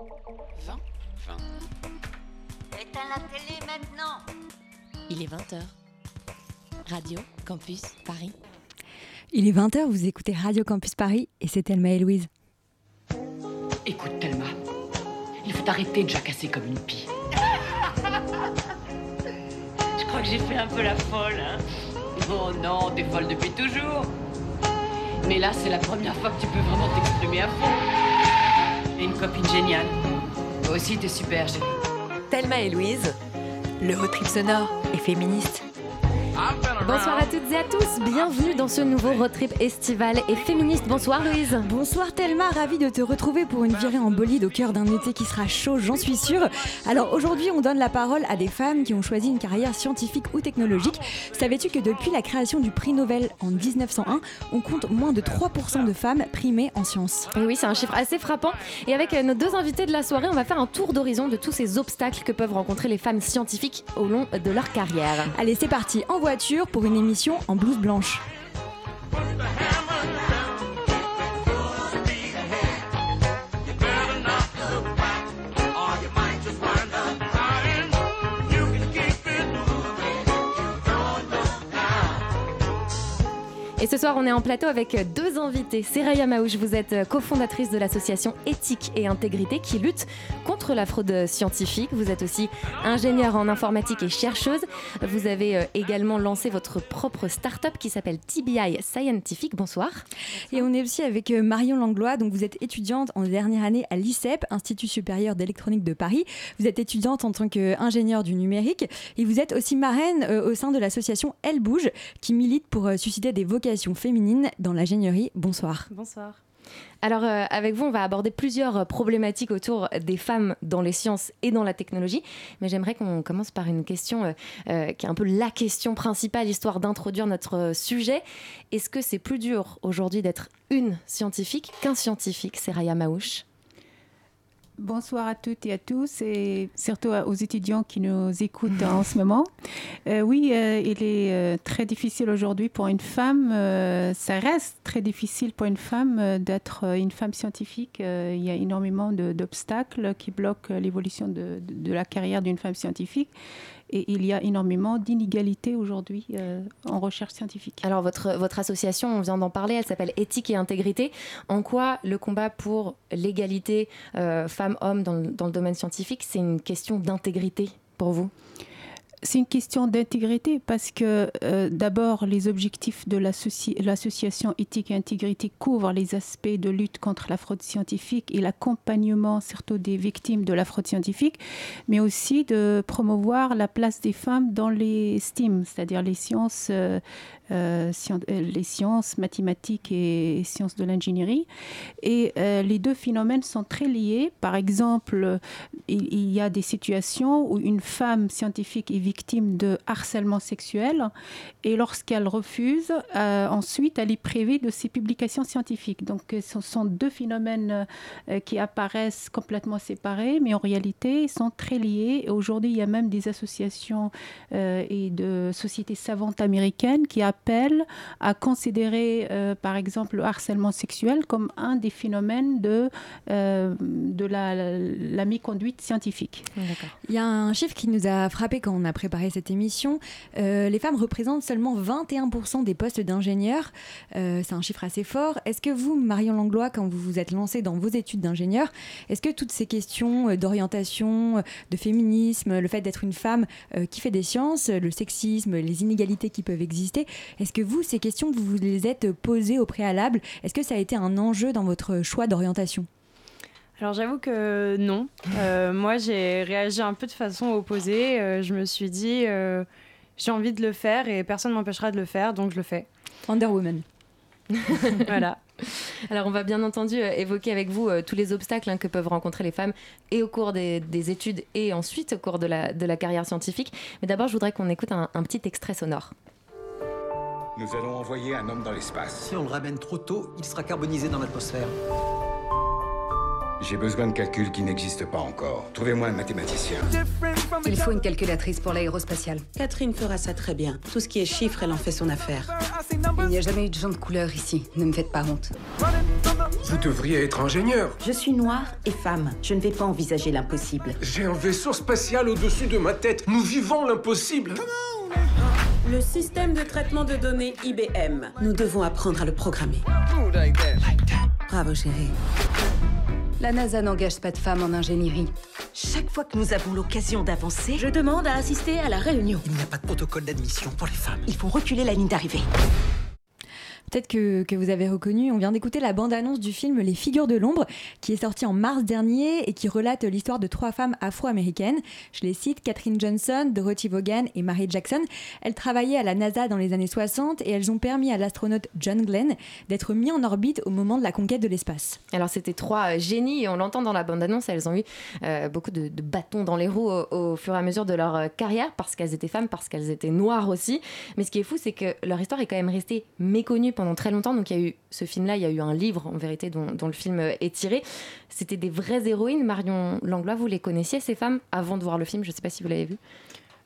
20 20. Éteins la télé maintenant Il est 20h. Radio Campus Paris. Il est 20h, vous écoutez Radio Campus Paris et c'est Thelma et Louise. Écoute, Thelma, il faut arrêter de jacasser comme une pie. Je crois que j'ai fait un peu la folle, hein. Oh non, t'es folle depuis toujours. Mais là, c'est la première fois que tu peux vraiment t'exprimer à fond. Une copine géniale. Aussi, t'es super, chérie. Thelma et Louise, le road trip sonore et féministe. Bonsoir à toutes et à tous, bienvenue dans ce nouveau road trip estival et féministe. Bonsoir Louise. Bonsoir Thelma, ravie de te retrouver pour une virée en bolide au cœur d'un été qui sera chaud, j'en suis sûre. Alors aujourd'hui, on donne la parole à des femmes qui ont choisi une carrière scientifique ou technologique. Savais-tu que depuis la création du prix Nobel en 1901, on compte moins de 3% de femmes primées en sciences? Et oui, c'est un chiffre assez frappant. Et avec euh, nos deux invités de la soirée, on va faire un tour d'horizon de tous ces obstacles que peuvent rencontrer les femmes scientifiques au long de leur carrière. Allez, c'est parti, en pour une émission en blouse blanche. Et ce soir, on est en plateau avec deux invités. Seraya Maouche, vous êtes cofondatrice de l'association Éthique et Intégrité qui lutte contre la fraude scientifique. Vous êtes aussi ingénieure en informatique et chercheuse. Vous avez euh, également lancé votre propre start-up qui s'appelle TBI Scientific. Bonsoir. Et on est aussi avec euh, Marion Langlois, donc vous êtes étudiante en dernière année à l'ICEP, Institut supérieur d'électronique de Paris. Vous êtes étudiante en tant qu'ingénieure du numérique et vous êtes aussi marraine euh, au sein de l'association Elle Bouge qui milite pour susciter des vocations féminines dans l'ingénierie. Bonsoir. Bonsoir. Alors euh, avec vous, on va aborder plusieurs euh, problématiques autour des femmes dans les sciences et dans la technologie. Mais j'aimerais qu'on commence par une question euh, qui est un peu la question principale, histoire d'introduire notre sujet. Est-ce que c'est plus dur aujourd'hui d'être une scientifique qu'un scientifique, Seraya Maouche Bonsoir à toutes et à tous, et surtout aux étudiants qui nous écoutent en ce moment. Euh, oui, euh, il est euh, très difficile aujourd'hui pour une femme, ça reste très difficile pour une femme d'être une femme scientifique. Il y a énormément d'obstacles qui bloquent l'évolution de la carrière d'une femme scientifique. Et il y a énormément d'inégalités aujourd'hui euh, en recherche scientifique. Alors votre, association, on vient d'en parler, elle s'appelle Éthique et Intégrité. En quoi le combat pour l'égalité euh, femmes-hommes dans le domaine scientifique, c'est une question d'intégrité pour vous? C'est une question d'intégrité parce que euh, d'abord, les objectifs de l'associ- l'association éthique et intégrité couvrent les aspects de lutte contre la fraude scientifique et l'accompagnement surtout des victimes de la fraude scientifique, mais aussi de promouvoir la place des femmes dans les STEAM, c'est-à-dire les sciences, euh, euh, les sciences mathématiques et sciences de l'ingénierie. Et les deux phénomènes sont très liés. Par exemple, il, il y a des situations où une femme scientifique est victime de harcèlement sexuel et lorsqu'elle refuse, euh, ensuite elle est privée de ses publications scientifiques. Donc euh, ce sont deux phénomènes euh, qui apparaissent complètement séparés, mais en réalité ils sont très liés. Et Aujourd'hui, il y a même des associations euh, et de sociétés savantes américaines qui appellent à considérer, euh, par exemple, le harcèlement sexuel comme un des phénomènes de, euh, de la, la, la méconduite scientifique. Il y a un chiffre qui nous a frappé quand on a préparé cette émission. Euh, les femmes représentent seulement 21% des postes d'ingénieurs. Euh, c'est un chiffre assez fort. Est-ce que vous, Marion Langlois, quand vous vous êtes lancée dans vos études d'ingénieur, est-ce que toutes ces questions euh, d'orientation, de féminisme, le fait d'être une femme qui fait des sciences, le sexisme, les inégalités qui peuvent exister, est-ce que vous, ces questions, vous vous les êtes posées au préalable? Est-ce que ça a été un enjeu dans votre choix d'orientation? Alors j'avoue que non. Euh, moi j'ai réagi un peu de façon opposée. Euh, je me suis dit euh, j'ai envie de le faire et personne ne m'empêchera de le faire donc je le fais. Wonder Woman. Voilà. Alors on va bien entendu euh, évoquer avec vous euh, tous les obstacles hein, que peuvent rencontrer les femmes et au cours des, des études et ensuite au cours de la, de la carrière scientifique. Mais d'abord je voudrais qu'on écoute un, un petit extrait sonore. Nous allons envoyer un homme dans l'espace. Si on le ramène trop tôt, il sera carbonisé dans l'atmosphère. J'ai besoin de calculs qui n'existent pas encore. Trouvez-moi un mathématicien. Il faut une calculatrice pour l'aérospatiale. Catherine fera ça très bien. Tout ce qui est chiffres, elle en fait son affaire. Il n'y a jamais eu de gens de couleur ici. Ne me faites pas honte. Vous devriez être ingénieur. Je suis noire et femme. Je ne vais pas envisager l'impossible. J'ai un vaisseau spatial au-dessus de ma tête. Nous vivons l'impossible. Le système de traitement de données IBM. Nous devons apprendre à le programmer. Bravo, chérie. La NASA n'engage pas de femmes en ingénierie. Chaque fois que nous avons l'occasion d'avancer, je demande à assister à la réunion. Il n'y a pas de protocole d'admission pour les femmes. Il faut reculer la ligne d'arrivée. Peut-être que, que, vous avez reconnu, on vient d'écouter la bande-annonce du film Les Figures de l'ombre, qui est sorti en mars dernier et qui relate l'histoire de trois femmes afro-américaines. Je les cite, Catherine Johnson, Dorothy Vaughan et Mary Jackson. Elles travaillaient à la NASA dans les années 60 et elles ont permis à l'astronaute John Glenn d'être mis en orbite au moment de la conquête de l'espace. Alors c'était trois génies et on l'entend dans la bande-annonce, elles ont eu euh, beaucoup de, bâtons dans les roues au, au, fur et à mesure de leur carrière parce qu'elles étaient femmes, parce qu'elles étaient noires aussi. Mais ce qui est fou, c'est que leur histoire est quand même restée méconnue pendant très longtemps. Donc il y a eu ce film-là, il y a eu un livre en vérité dont, le film est tiré. C'était des vraies héroïnes. Marion Langlois, vous les connaissiez ces femmes avant de voir le film? Je ne sais pas si vous l'avez vu.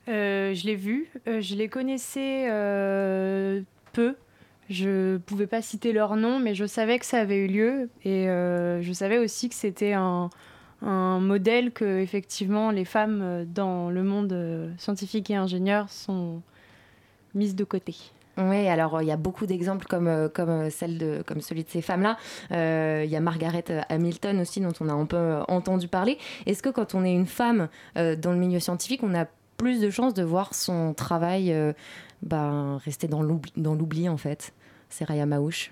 Euh, je l'ai vu. Euh, je les connaissais euh, peu. Je pouvais pas citer leur nom, mais je savais que ça avait eu lieu et euh, je savais aussi que c'était un, un, modèle que effectivement les femmes dans le monde scientifique et ingénieur sont mises de côté. Oui, alors il y a beaucoup d'exemples comme, comme, celle de, comme celui de ces femmes-là. Euh, il y a Margaret Hamilton aussi, dont on a un peu entendu parler. Est-ce que quand on est une femme euh, dans le milieu scientifique, on a plus de chances de voir son travail euh, ben, rester dans l'oubli, en fait C'est Raya Maouche.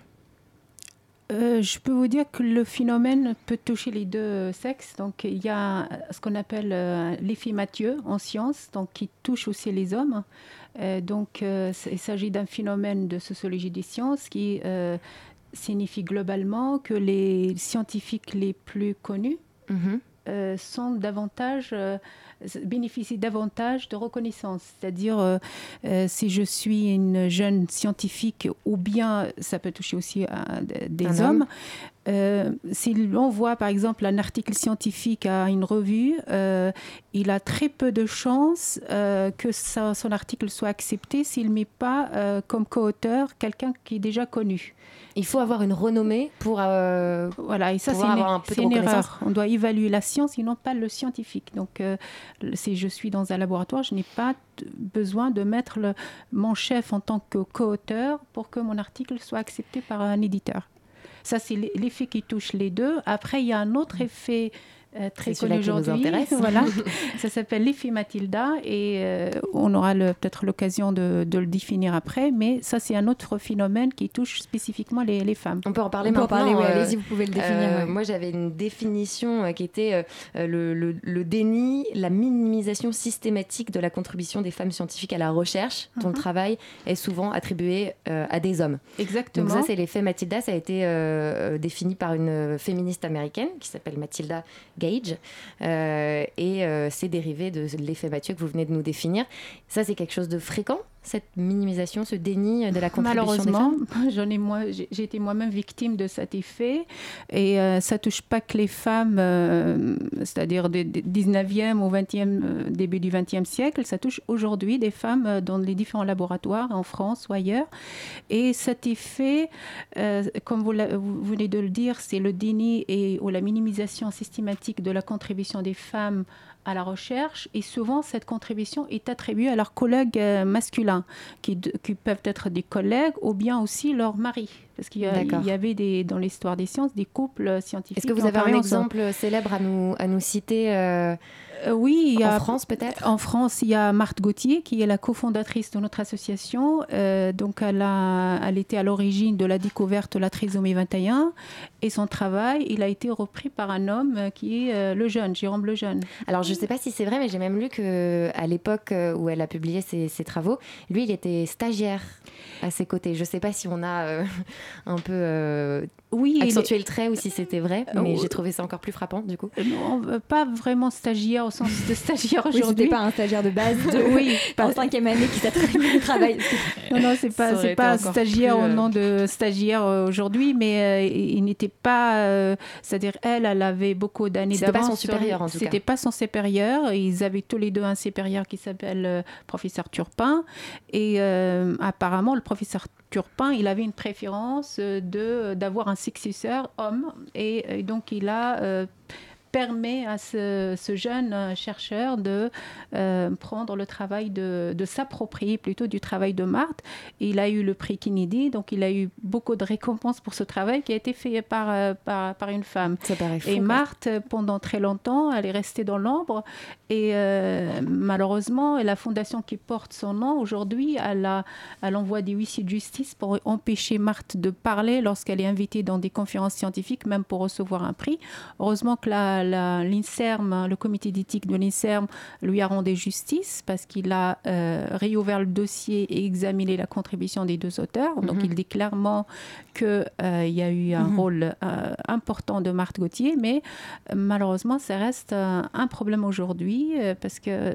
Euh, je peux vous dire que le phénomène peut toucher les deux sexes. Donc, il y a ce qu'on appelle euh, l'effet Mathieu en sciences, donc qui touche aussi les hommes. Euh, donc, euh, il s'agit d'un phénomène de sociologie des sciences qui euh, signifie globalement que les scientifiques les plus connus mm -hmm. sont davantage bénéficient davantage de reconnaissance. C'est-à-dire, euh, si je suis une jeune scientifique, ou bien ça peut toucher aussi à des un hommes, euh, si l'on voit par exemple un article scientifique à une revue, euh, il a très peu de chances euh, que ça, son article soit accepté s'il ne met pas euh, comme co-auteur quelqu'un qui est déjà connu. Il faut avoir une renommée pour voilà et ça c'est une, une erreur. On doit évaluer la science et non pas le scientifique. Donc si je suis dans un laboratoire, je n'ai pas besoin de mettre le, mon chef en tant que co-auteur pour que mon article soit accepté par un éditeur. Ça, c'est l'effet qui touche les deux. Après, il y a un autre effet euh, très connu aujourd'hui. Voilà. ça s'appelle l'effet Mathilda et euh, on aura peut-être l'occasion de, de, le définir après, mais ça c'est un autre phénomène qui touche spécifiquement les, les femmes. On peut en parler on maintenant. Peut en parler, oui, euh, Allez-y, vous pouvez le définir. Euh, ouais. Moi j'avais une définition qui était le, le, le, déni, la minimisation systématique de la contribution des femmes scientifiques à la recherche, dont le travail est souvent attribué à des hommes. Exactement. Donc ça c'est l'effet Mathilda, ça a été défini par une féministe américaine qui s'appelle Mathilda Euh, et euh, c'est dérivé de l'effet Mathieu que vous venez de nous définir. Ça, c'est quelque chose de fréquent cette minimisation, ce déni de la contribution Malheureusement, j'en ai moi, j'ai été moi-même victime de cet effet et euh, ça touche pas que les femmes, euh, c'est-à-dire du 19e au 20e, euh, début du 20e siècle, ça touche aujourd'hui des femmes euh, dans les différents laboratoires en France ou ailleurs. Et cet effet, euh, comme vous, vous, venez de le dire, c'est le déni et ou la minimisation systématique de la contribution des femmes à la recherche et souvent cette contribution est attribuée à leurs collègues euh, masculins qui, qui peuvent être des collègues ou bien aussi leurs maris parce qu'il y, y, avait des, dans l'histoire des sciences des couples scientifiques. Est-ce que vous avez un exemple ensemble. célèbre à nous, à nous citer euh, euh, Oui, en France peut-être? En France, il y a Marthe Gauthier qui est la cofondatrice de notre association. Euh, donc elle, a, elle était à l'origine de la découverte de la trisomie 21 et son travail, il a été repris par un homme qui est euh, le jeune, Jérôme Lejeune. Alors je ne sais pas si c'est vrai, mais j'ai même lu qu'à l'époque où elle a publié ses, ses, travaux, lui, il était stagiaire à ses côtés. Je ne sais pas si on a un peu oui, accentué est... le trait ou si c'était vrai, mais euh, j'ai trouvé ça encore plus frappant du coup. Non, pas vraiment stagiaire au sens de stagiaire Oui, aujourd'hui. c'était pas un stagiaire de base de oui, en cinquième année qui s'attribue le travail. Non, non, c'est pas, c'est pas stagiaire plus, au euh, nom de stagiaire euh, aujourd'hui, mais euh, il n'était pas. euh, C'est-à-dire, elle, elle avait beaucoup d'années C'était pas d'avance. son supérieur, en tout cas. C'était pas son supérieur. Ils avaient tous les deux un supérieur qui s'appelle euh, professeur Turpin. Et euh, apparemment, le professeur Turpin, il avait une préférence euh, de d'avoir un successeur homme. Et, et donc, il a. permet à ce, ce jeune euh, chercheur de euh, prendre le travail, de, de s'approprier plutôt du travail de Marthe. Il a eu le prix Kennedy, donc il a eu beaucoup de récompenses pour ce travail qui a été fait par, euh, par, par une femme. Ça paraît fou. Et. Marthe, pendant très longtemps, elle est restée dans l'ombre. Et euh, malheureusement, la fondation qui porte son nom, aujourd'hui, elle, a- elle envoie des huissiers de justice pour empêcher Marthe de parler lorsqu'elle est invitée dans des conférences scientifiques, même pour recevoir un prix. Heureusement que la- l'INSERM, le comité d'éthique de l'INSERM, lui a rendu justice parce qu'il a euh, réouvert le dossier et examiné la contribution des deux auteurs. Donc, Mhm. il dit clairement qu'il y a eu un Mhm. rôle euh, important de Marthe Gauthier, mais euh, malheureusement, ça reste euh, un problème aujourd'hui euh, parce que.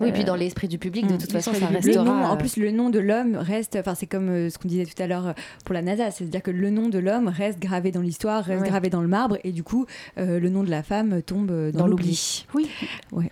Oui, puis euh, dans l'esprit du public, de Mm. toute façon, ça restera. nom, en euh, plus, le nom de l'homme reste, enfin, c'est comme euh, ce qu'on disait tout à l'heure euh, pour la NASA, c'est-à-dire que le nom de l'homme reste gravé dans l'histoire, reste Ouais. gravé dans le marbre, et du coup, euh, le nom de la femme tombe dans, Dans l'oubli. Oui. Ouais.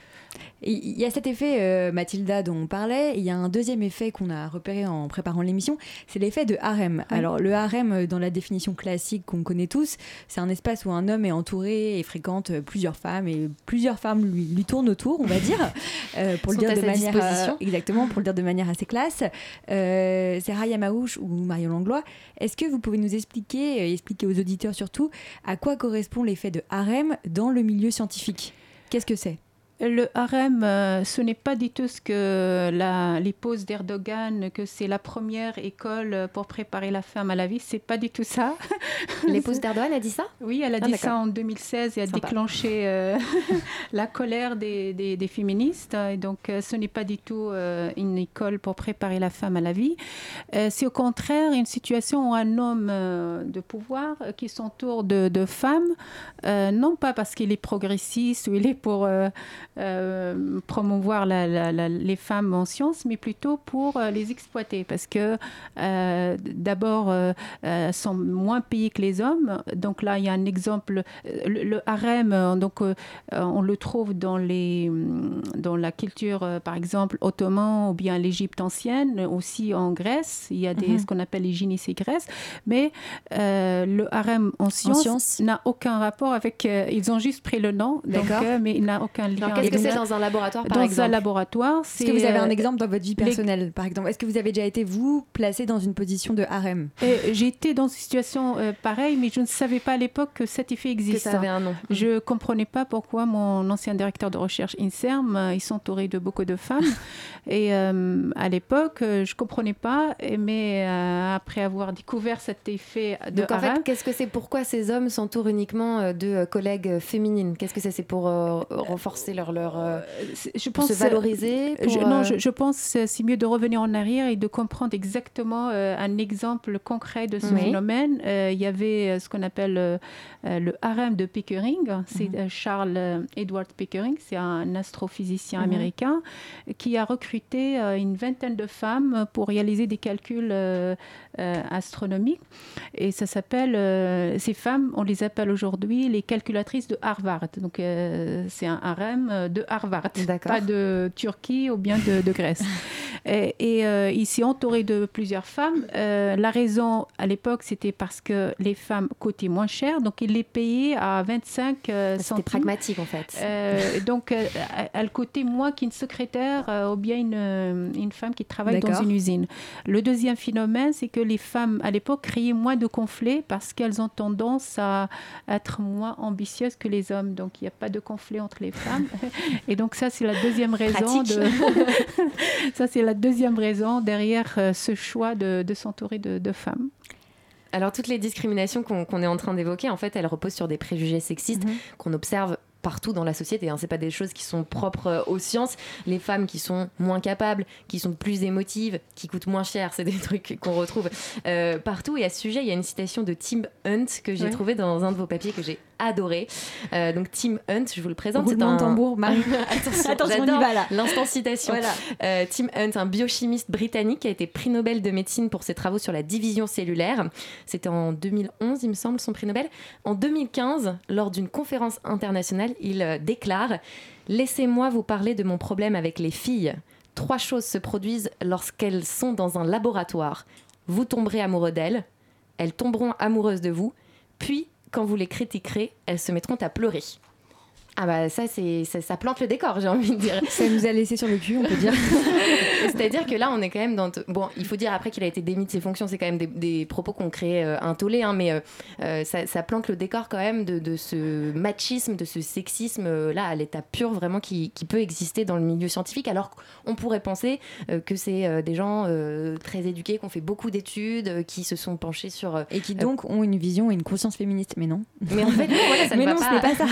Il y a cet effet, euh, Mathilda, dont on parlait. Il y a un deuxième effet qu'on a repéré en préparant l'émission, c'est l'effet de harem. Oui. Alors, le harem, euh, dans la définition classique qu'on connaît tous, c'est un espace où un homme est entouré et fréquente euh, plusieurs femmes, et plusieurs femmes lui, lui tournent autour, on va dire, euh, pour le dire de manière euh, exactement, pour le dire de manière assez classe. Euh, c'est Raya Maouche ou Marion Langlois. Est-ce que vous pouvez nous expliquer, expliquer aux auditeurs surtout, à quoi correspond l'effet de harem dans le milieu scientifique? Qu'est-ce que c'est? Le harem, euh, ce n'est pas du tout ce que la- l'épouse d'Erdogan, que c'est la première école pour préparer la femme à la vie. C'est pas du tout ça. L'épouse d'Erdogan a dit ça? Oui, elle a Ah, dit ça en 2016 et a Sympa. déclenché euh, la colère des, des- des féministes. Et donc, euh, ce n'est pas du tout euh, une école pour préparer la femme à la vie. Euh, c'est au contraire une situation où un homme de pouvoir qui s'entoure de, de femmes, non pas parce qu'il est progressiste ou il est pour euh, promouvoir la- la- la- les femmes en sciences, mais plutôt pour euh, les exploiter. Parce que euh, d'abord, euh, sont moins payées que les hommes. Donc là, il y a un exemple. Le, le harem, donc, on le trouve dans, les, hum, dans la culture, par exemple, ottoman ou bien l'Égypte ancienne, aussi en Grèce. Il y a des, Mhm. ce qu'on appelle les gynécées grèces. Mais le harem en sciences n'a aucun rapport avec. ils ont juste pris le nom, donc, mais il n'a aucun lien. Alors, qu'est-ce que c'est dans un laboratoire, par Dans exemple un laboratoire, Est-ce que vous avez un euh, exemple dans votre vie les- personnelle, par exemple? Est-ce que vous avez déjà été, vous, placé dans une position de harem? Euh, J'ai été dans une situation euh, pareille, mais je ne savais pas à l'époque que cet effet Que existait. ça avait un nom. Je ne comprenais pas pourquoi mon ancien directeur de recherche INSERM, euh, il s'entourait de beaucoup de femmes. et euh, à l'époque, je ne comprenais pas, et- mais euh, après avoir découvert cet effet de Donc en harem, fait, qu'est-ce que c'est Pourquoi ces hommes s'entourent uniquement de collègues féminines? Qu'est-ce que c'est? C'est pour renforcer leur, leur euh, je pense se valoriser Je- pour, non, euh, je, je pense que c'est mieux de revenir en arrière et de comprendre exactement euh, un exemple concret de ce Oui. phénomène. Euh, il y avait euh, ce qu'on appelle euh, euh, le harem de Pickering. C'est Mhm. euh, Charles euh, Edward Pickering, c'est un astrophysicien Mhm. américain qui a recruté euh, une vingtaine de femmes pour réaliser des calculs euh, astronomiques. Et ça s'appelle, euh, ces femmes, on les appelle aujourd'hui les calculatrices de Harvard. Donc euh, c'est un harem euh, de Harvard, pas de Turquie ou bien de, de Grèce. et et, euh, il s'est entouré de plusieurs femmes. La raison à l'époque, c'était parce que les femmes coûtaient moins cher, donc il les payait à 25 euh, C'était centimes. pragmatique en fait. Donc, euh, elle coûtait moins qu'une secrétaire ou bien une, une femme qui travaille dans une usine. Le deuxième phénomène, c'est que les femmes, à l'époque, créaient moins de conflits parce qu'elles ont tendance à être moins ambitieuses que les hommes. Donc, il n'y a pas de conflit entre les femmes. Et donc, ça, c'est la deuxième raison. De... ça, c'est la deuxième raison derrière euh, ce choix de, de s'entourer de, de femmes. Alors toutes les discriminations qu'on qu'on est en train d'évoquer, en fait, elles reposent sur des préjugés sexistes qu'on observe partout dans la société. Hein. C'est pas des choses qui sont propres euh, aux sciences. Les femmes qui sont moins capables, qui sont plus émotives, qui coûtent moins cher, c'est des trucs qu'on retrouve euh, partout. Et à ce sujet, il y a une citation de Tim Hunt que j'ai trouvée dans un de vos papiers que j'ai adoré. Euh, donc Tim Hunt, je vous le présente. Roulement un tambour, Marie. Attention, Attention, on y j'adore va, là. L'instant citation. Voilà. Euh, Tim Hunt, un biochimiste britannique qui a été prix Nobel de médecine pour ses travaux sur la division cellulaire. C'était en 2011, il me semble, son prix Nobel. En 2015, lors d'une conférence internationale, il euh, déclare Laissez-moi vous parler de mon problème avec les filles. Trois choses se produisent lorsqu'elles sont dans un laboratoire. Vous tomberez amoureux d'elles, elles tomberont amoureuses de vous, puis, quand vous les critiquerez, elles se mettront à pleurer. Ah bah ça, c'est, ça, ça plante le décor, j'ai envie de dire. Ça nous a laissé sur le cul, on peut dire. C'est-à-dire que là, on est quand même dans... Bon, il faut dire après qu'il a été démis de ses fonctions, c'est quand même des, des propos qu'on crée euh, un tollé, hein, mais euh, euh, ça, ça plante le décor quand même de, de ce machisme, de ce sexisme, euh, là, à l'état pur, vraiment, qui, qui peut exister dans le milieu scientifique, alors qu'on pourrait penser que c'est des gens très éduqués, qui ont fait beaucoup d'études, qui se sont penchés sur... Et qui donc ont une vision et une conscience féministe, mais non. Mais en fait, non, voilà, ça mais ne non, va ce pas, n'est pas ça.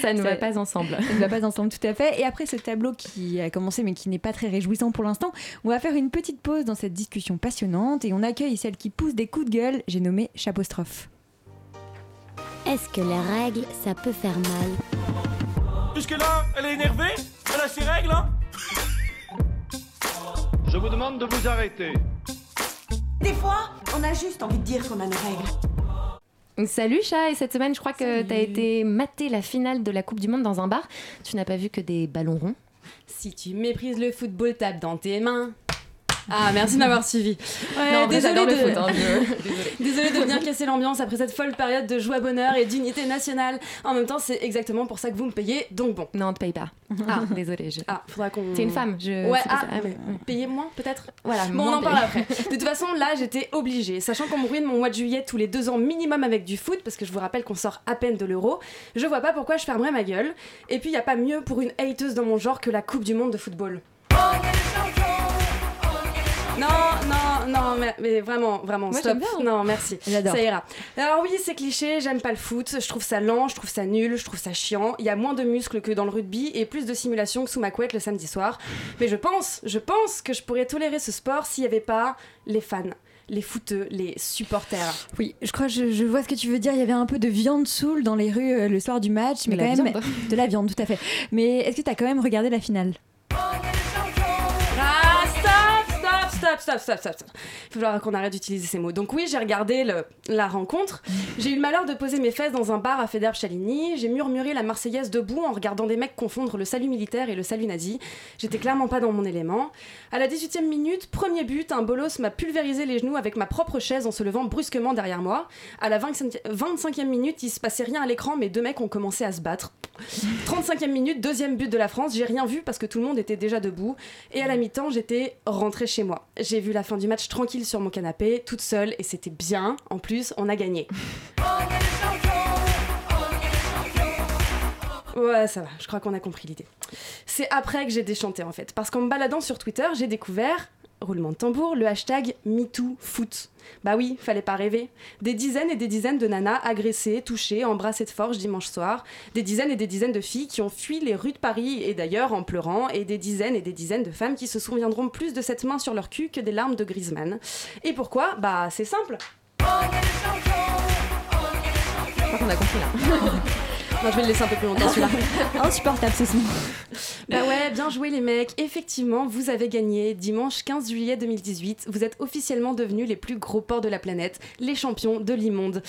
ça ne va pas ensemble. Ça ne va pas ensemble, tout à fait. Et après ce tableau qui a commencé, mais qui n'est pas très réjouissant pour l'instant, on va faire une petite pause dans cette discussion passionnante et on accueille celle qui pousse des coups de gueule. J'ai nommé Chapostrophe. Est-ce que les règles, ça peut faire mal? Jusque-là, elle est énervée? Elle a ses règles, hein? Je vous demande de vous arrêter. Des fois, on a juste envie de dire qu'on a nos règles. Salut chat, et cette semaine je crois que tu as été mater la finale de la Coupe du Monde dans un bar. Tu n'as pas vu que des ballons ronds? Si tu méprises le football, tape dans tes mains. Ah, merci de m'avoir suivi. Ouais, Non, désolée j'adore de... le foot, hein, désolée de venir casser l'ambiance après cette folle période de joie, bonheur et dignité nationale. En même temps, c'est exactement pour ça que vous me payez, donc bon. Non, on te paye pas. Ah, désolée. Je... Ah, faudra qu'on. T'es une femme, je- Ouais, ah. Ah, mais payez moins peut-être Voilà, Bon, on en parle après. De toute façon, là, j'étais obligée. Sachant qu'on me ruine mon mois de juillet tous les deux ans minimum avec du foot, parce que je vous rappelle qu'on sort à peine de l'euro, je vois pas pourquoi je fermerais ma gueule. Et puis, y a pas mieux pour une hateuse dans mon genre que la Coupe du Monde de football. Non, non, non, mais, mais vraiment, vraiment, Moi, stop. j'aime bien. Non, merci. J'adore. Ça ira. Alors oui, c'est cliché, j'aime pas le foot, je trouve ça lent, je trouve ça nul, je trouve ça chiant. Il y a moins de muscles que dans le rugby et plus de simulation que sous ma couette le samedi soir. Mais je pense, je pense que je pourrais tolérer ce sport s'il y avait pas les fans, les footeux, les supporters. Oui, je crois je, je vois ce que tu veux dire. Il y avait un peu de viande saoule dans les rues euh, le soir du match, mais De la quand même viande. de la viande, tout à fait. Mais est-ce que tu as quand même regardé la finale? Stop, stop, stop, stop, stop. Il va falloir qu'on arrête d'utiliser ces mots. Donc oui, j'ai regardé la rencontre. J'ai eu le malheur de poser mes fesses dans un bar à Federbe-Chaligny. J'ai murmuré la Marseillaise debout en regardant des mecs confondre le salut militaire et le salut nazi. J'étais clairement pas dans mon élément. À la 18e minute, premier but, un bolos m'a pulvérisé les genoux avec ma propre chaise en se levant brusquement derrière moi. À la 25e 25e minute, il se passait rien à l'écran, mais deux mecs ont commencé à se battre. 35e minute, deuxième but de la France, j'ai rien vu parce que tout le monde était déjà debout. Et à la mi-temps, j'étais rentrée chez moi. J'ai vu la fin du match tranquille sur mon canapé, toute seule, et c'était bien. En plus, on a gagné. Ouais, ça va, je crois qu'on a compris l'idée. C'est après que j'ai déchanté en fait, parce qu'en me baladant sur Twitter, j'ai découvert, roulement de tambour, le hashtag MeTooFoot. Bah oui, fallait pas rêver. Des dizaines et des dizaines de nanas agressées, touchées, embrassées de forge dimanche soir. Des dizaines et des dizaines de filles qui ont fui les rues de Paris et d'ailleurs en pleurant. Et des dizaines et des dizaines de femmes qui se souviendront plus de cette main sur leur cul que des larmes de Griezmann. Et pourquoi? Bah c'est simple. Je crois qu'on a compris là. Moi je vais le laisser un peu plus longtemps celui-là. Insupportable ce son. Bah ouais, bien joué les mecs. Effectivement, vous avez gagné dimanche 15 juillet 2018. Vous êtes officiellement devenus les plus gros porcs de la planète, les champions de l'immonde.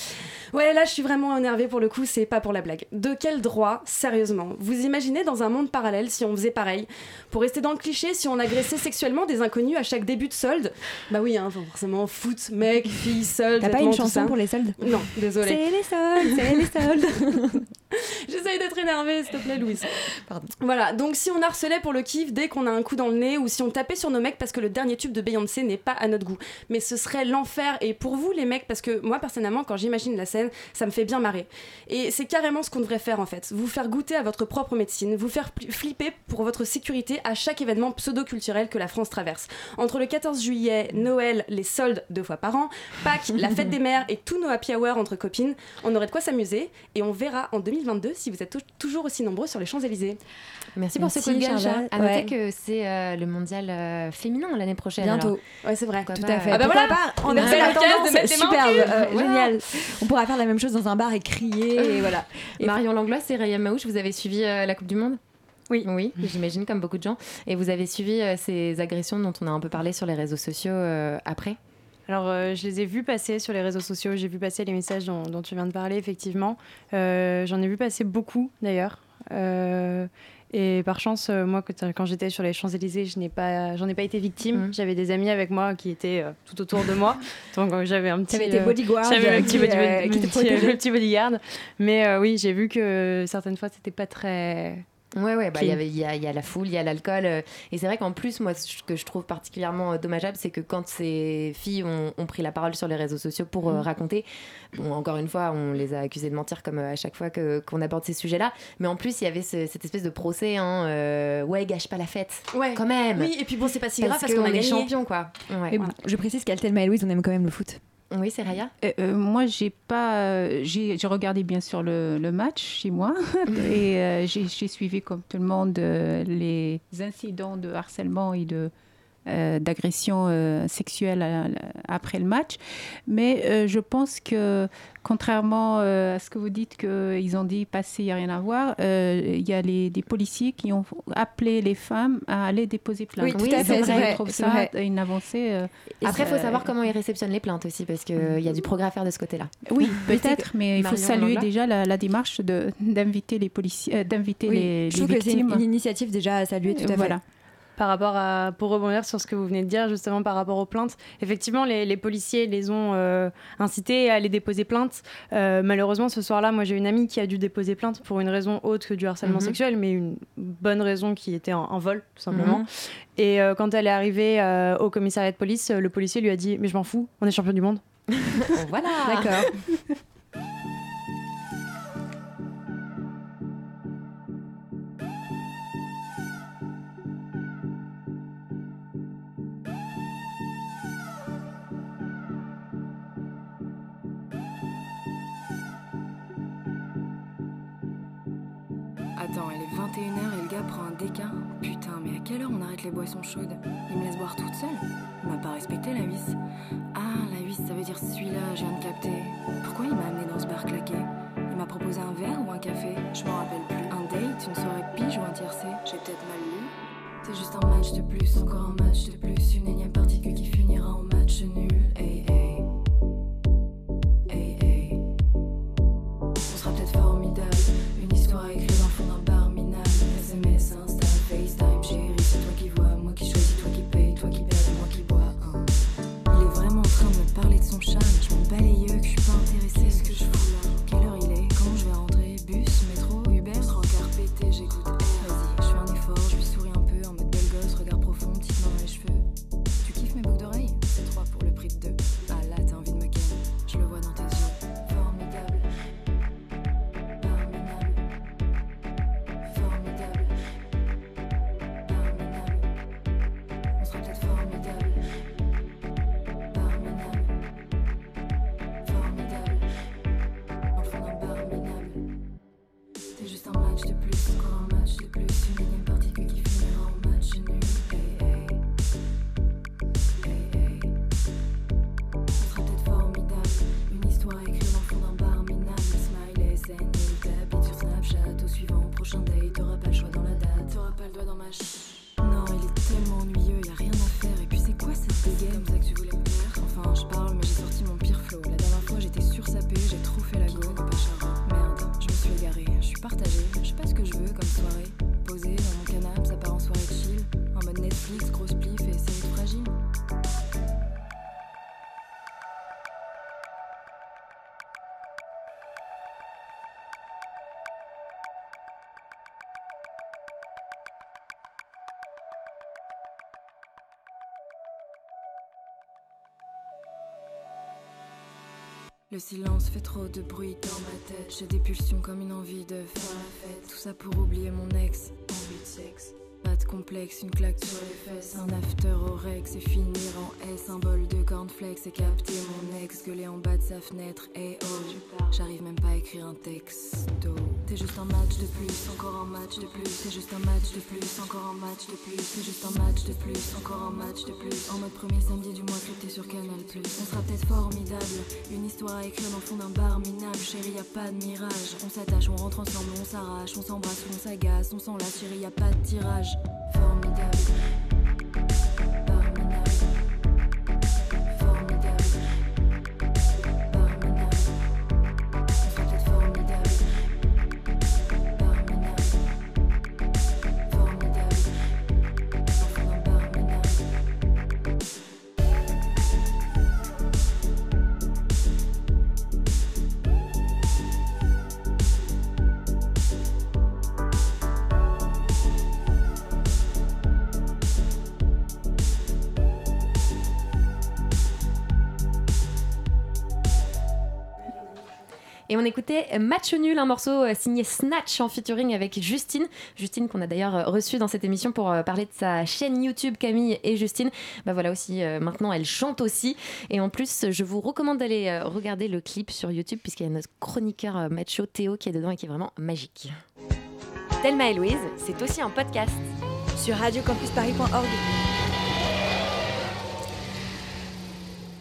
Ouais, là je suis vraiment énervée pour le coup, c'est pas pour la blague. De quel droit, sérieusement Vous imaginez dans un monde parallèle si on faisait pareil? Pour rester dans le cliché, si on agressait sexuellement des inconnus à chaque début de solde? Bah oui, hein, forcément, foot, mec, fille, solde. T'as pas une chanson pour les soldes? Non, désolé. C'est les soldes, c'est les soldes. J'essaye d'être énervée, s'il te plaît, Louise. Pardon. Voilà, donc si on harcelait pour le kiff dès qu'on a un coup dans le nez ou si on tapait sur nos mecs parce que le dernier tube de Beyoncé n'est pas à notre goût. Mais ce serait l'enfer. Et pour vous, les mecs, parce que moi, personnellement, quand j'imagine la scène, ça me fait bien marrer. Et c'est carrément ce qu'on devrait faire en fait. Vous faire goûter à votre propre médecine, vous faire flipper pour votre sécurité à chaque événement pseudo-culturel que la France traverse. Entre le 14 juillet, Noël, les soldes deux fois par an, Pâques, la fête des mères et tous nos happy hour entre copines, on aurait de quoi s'amuser et on verra en 2020 2022 si vous êtes tou- toujours aussi nombreux sur les Champs-Élysées. Merci pour ce coup de gueule. Charlotte. À noter Ouais. que c'est euh, le mondial euh, féminin l'année prochaine. Bientôt. Ouais, c'est vrai. Pourquoi Tout pas, à fait. Ah bah Pourquoi voilà, pas on a fait la de tendance, en superbe, euh, Voilà. génial. On pourra faire la même chose dans un bar et crier et voilà. Et Marion Langlois et Raya Maouche, vous avez suivi euh, la Coupe du Monde? Oui. Oui, j'imagine comme beaucoup de gens. Et vous avez suivi euh, ces agressions dont on a un peu parlé sur les réseaux sociaux euh, après? Alors, euh, je les ai vus passer sur les réseaux sociaux, j'ai vu passer les messages dont, dont tu viens de parler, effectivement. Euh, J'en ai vu passer beaucoup, d'ailleurs. Euh, et par chance, moi, quand, j'étais sur les Champs-Élysées, je n'ai pas, j'en ai pas été victime. J'avais des amis avec moi qui étaient euh, tout autour de moi. Donc, euh, j'avais un petit. J'avais le qui, petit, body- euh, petit- petit bodyguard. Mais oui, j'ai vu que certaines fois, c'était pas très. Ouais, ouais, bah, il y, a, il y a la foule, il y a l'alcool. euh, et c'est vrai qu'en plus, moi, ce que je trouve particulièrement euh, dommageable, c'est que quand ces filles ont, ont pris la parole sur les réseaux sociaux pour euh, Mhm. raconter, bon, encore une fois, on les a accusées de mentir comme à chaque fois qu'on aborde ces sujets-là. Mais en plus, il y avait ce- cette espèce de procès, hein, ouais, gâche pas la fête. Ouais. Quand même. Oui, et puis bon, c'est pas si grave parce qu'on qu'on a est gagné. champion, quoi. Ouais. Bon, je précise Thelma et Louise, on aime quand même le foot. Oui, c'est Raya. Euh, euh, moi, j'ai pas, euh, j'ai regardé bien sûr le, le match chez moi et j'ai suivi comme tout le monde les incidents de harcèlement et de d'agression euh, sexuelle à- après le match. Mais euh, je pense que contrairement euh, à ce que vous dites qu'ils ont dit passé, il n'y a rien à voir, euh, il y a les, des policiers qui ont appelé les femmes à aller déposer plainte. Oui, tout à fait, je trouve ça vrai. une avancée. euh, Après, il faut euh, savoir comment ils réceptionnent les plaintes aussi, parce qu'il y a du progrès à faire de ce côté-là. oui, peut-être, mais il faut saluer déjà la, la démarche d'inviter les policiers, euh, d'inviter Oui, les, je les trouve que c'est une, initiative déjà à saluer tout à fait. Par rapport à, pour rebondir sur ce que vous venez de dire, justement par rapport aux plaintes, effectivement, les, les policiers les ont euh, incités à aller déposer plainte. Euh, malheureusement, ce soir-là, moi j'ai une amie qui a dû déposer plainte pour une raison autre que du harcèlement Mhm. sexuel, mais une bonne raison qui était un, un vol, tout simplement. Mhm. Et euh, quand elle est arrivée au commissariat de police, le policier lui a dit Mais je m'en fous, on est champion du monde. voilà. D'accord. prend un déca Putain, mais à quelle heure on arrête les boissons chaudes? Il me laisse boire toute seule Il m'a pas respecté la vis. Ah, la vis, ça veut dire celui-là, je viens de capter. Pourquoi il m'a amené dans ce bar claqué? Il m'a proposé un verre ou un café? Je m'en rappelle plus. Un date, une soirée pige ou un tiercé? J'ai peut-être mal lu. C'est juste un match de plus, encore un match de plus. Une énième particule qui Le silence fait trop de bruit dans ma tête. J'ai des pulsions comme une envie de faire la fête. Tout ça pour oublier mon ex. Envie de sexe. Complexe, une claque sur les fesses. Un after au rex et finir en S. Un bol de cornflakes et capter mon ex gueuler en bas de sa fenêtre. Eh oh, j'arrive même pas à écrire un texto. T'es juste un match de plus, encore un match de plus. T'es juste un match de plus, encore un match de plus. T'es juste un match de plus, encore un match de plus. En mode premier samedi du mois crypté sur Canal Plus. On sera peut-être formidable, une histoire à écrire dans le fond d'un bar minable. Chérie, y a pas de mirage. On s'attache, on rentre ensemble, on s'arrache, on s'embrasse, on s'agace, on s'enlace. Chérie, y a pas de tirage. Formidable. Écoutait Match Nul, un morceau euh, signé Snatch en featuring avec Justine. Justine qu'on a d'ailleurs euh, reçue dans cette émission pour euh, parler de sa chaîne YouTube Camille et Justine. Bah voilà aussi, maintenant elle chante aussi. Et en plus, je vous recommande d'aller regarder le clip sur YouTube puisqu'il y a notre chroniqueur macho Théo qui est dedans et qui est vraiment magique. Thelma et Louise, c'est aussi un podcast sur radiocampusparis.org.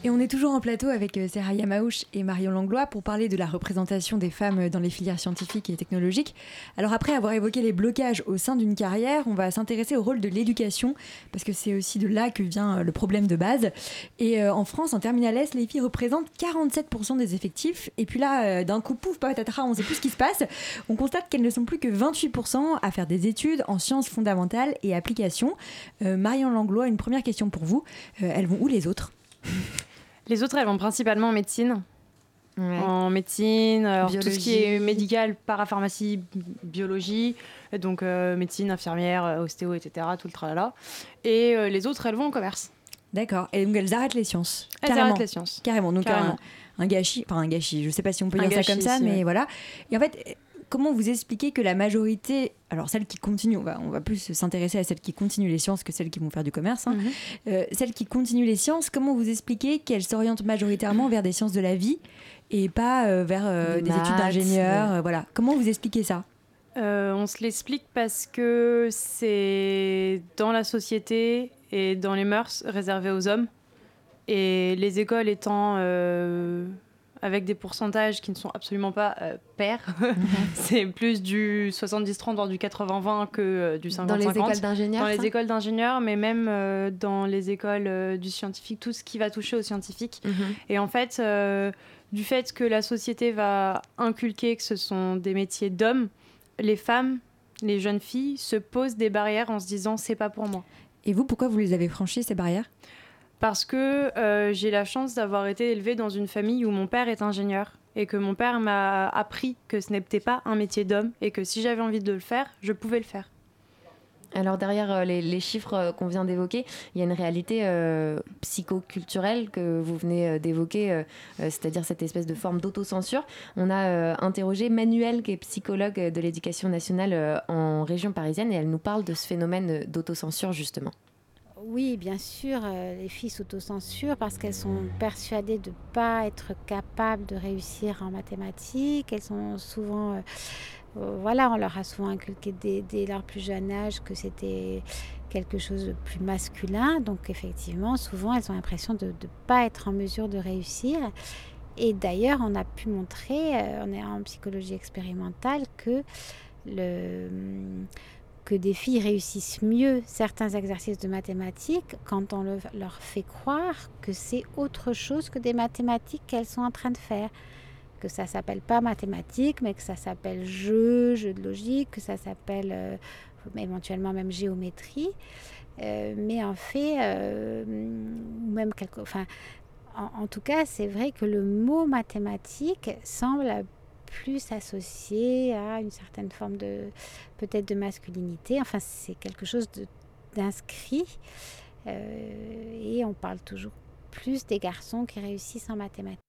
Et on est toujours en plateau avec euh, Sarah Yamauch et Marion Langlois pour parler de la représentation des femmes dans les filières scientifiques et technologiques. Alors après avoir évoqué les blocages au sein d'une carrière, on va s'intéresser au rôle de l'éducation parce que c'est aussi de là que vient euh, le problème de base. Et euh, en France, en terminale S, les filles représentent 47% des effectifs. Et puis là, d'un coup, pouf, patatras, on ne sait plus ce qui se passe. On constate qu'elles ne sont plus que 28% à faire des études en sciences fondamentales et applications. Marion Langlois, une première question pour vous. elles vont où les autres? Les autres, elles vont principalement en médecine. En médecine, alors, tout ce qui est médical, parapharmacie, biologie, donc euh, médecine, infirmière, euh, ostéo, etc., tout le tralala. Et euh, les autres, elles vont en commerce. D'accord. Et donc elles arrêtent les sciences. Elles arrêtent les sciences. Carrément. Donc Un, gâchis, enfin un gâchis, je sais pas si on peut dire ça comme ça, mais voilà. Et en fait, comment vous expliquez que la majorité, alors celles qui continuent, on va, on va plus s'intéresser à celles qui continuent les sciences que celles qui vont faire du commerce, hein. mhm. euh, celles qui continuent les sciences, comment vous expliquez qu'elles s'orientent majoritairement vers des sciences de la vie et pas euh, vers euh, des, études d'ingénieur Voilà. Comment vous expliquez ça? On se l'explique parce que c'est dans la société et dans les mœurs réservé aux hommes. Et les écoles étant avec des pourcentages qui ne sont absolument pas euh, pairs. Mhm. c'est plus du 70-30, voire du 80-20 que euh, du 50-50. Dans les écoles d'ingénieurs Dans les écoles d'ingénieurs, mais même euh, dans les écoles du scientifique, tout ce qui va toucher au scientifique. Mhm. Et en fait, du fait que la société va inculquer que ce sont des métiers d'hommes, les femmes, les jeunes filles se posent des barrières en se disant c'est pas pour moi. Et vous, pourquoi vous les avez franchies, ces barrières? Parce que euh, j'ai la chance d'avoir été élevée dans une famille où mon père est ingénieur et que mon père m'a appris que ce n'était pas un métier d'homme et que si j'avais envie de le faire, je pouvais le faire. Alors derrière euh, les, chiffres euh, qu'on vient d'évoquer, il y a une réalité psychoculturelle que vous venez d'évoquer, c'est-à-dire cette espèce de forme d'autocensure. On a interrogé Manuel, qui est psychologue de l'éducation nationale en région parisienne, et elle nous parle de ce phénomène d'autocensure justement. Oui, bien sûr, euh, les filles s'autocensurent parce qu'elles sont persuadées de ne pas être capables de réussir en mathématiques. Elles sont souvent... Euh, euh, voilà, on leur a souvent inculqué dès, leur plus jeune âge que c'était quelque chose de plus masculin. Donc effectivement, souvent, elles ont l'impression de ne pas être en mesure de réussir. Et d'ailleurs, on a pu montrer, on est en psychologie expérimentale, que le que des filles réussissent mieux certains exercices de mathématiques quand on leur fait croire que c'est autre chose que des mathématiques qu'elles sont en train de faire. Que ça s'appelle pas mathématiques, mais que ça s'appelle jeu, jeu de logique, que ça s'appelle euh, éventuellement même géométrie. Euh, mais en fait, euh, même quelque, enfin, en, en, tout cas, c'est vrai que le mot mathématique semble plus associé à une certaine forme de peut-être de masculinité. Enfin, c'est quelque chose d'inscrit. Euh, et on parle toujours plus des garçons qui réussissent en mathématiques.